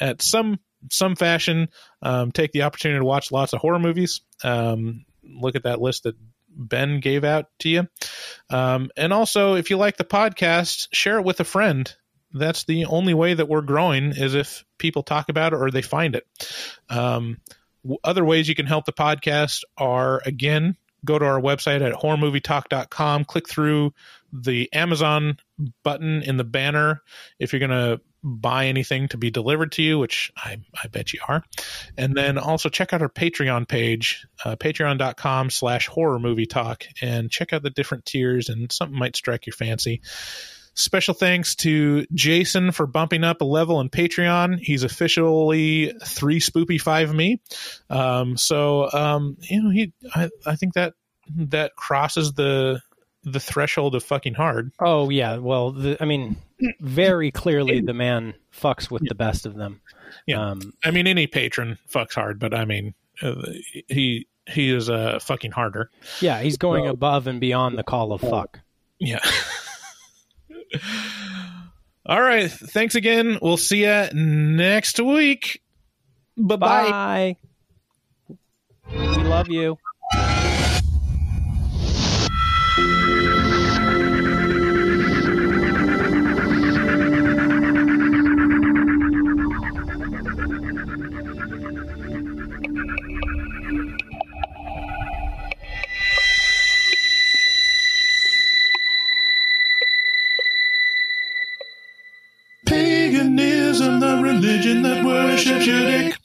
at some some fashion. Um, take the opportunity to watch lots of horror movies. Um, look at that list that Ben gave out to you. Um, and also, if you like the podcast, share it with a friend. That's the only way that we're growing is if people talk about it or they find it. Um, other ways you can help the podcast are again, go to our website at horrormovietalk.com, click through the Amazon button in the banner if you're going to buy anything to be delivered to you, which I, I bet you are. And then also check out our Patreon page, uh, patreon.com slash horror movie talk, and check out the different tiers and something might strike your fancy. Special thanks to Jason for bumping up a level in Patreon. He's officially three spoopy five me. Um, so um, you know he I, I think that that crosses the the threshold of fucking hard. Oh yeah, well, the, I mean, very clearly the man fucks with the best of them. Yeah, Um, I mean any patron fucks hard, but I mean uh, he he is uh, fucking harder. yeah, he's going above and beyond the call of fuck. Yeah. All right. Thanks again. We'll see you next week. Bye-bye. Bye. We love you. religion that worships your dick.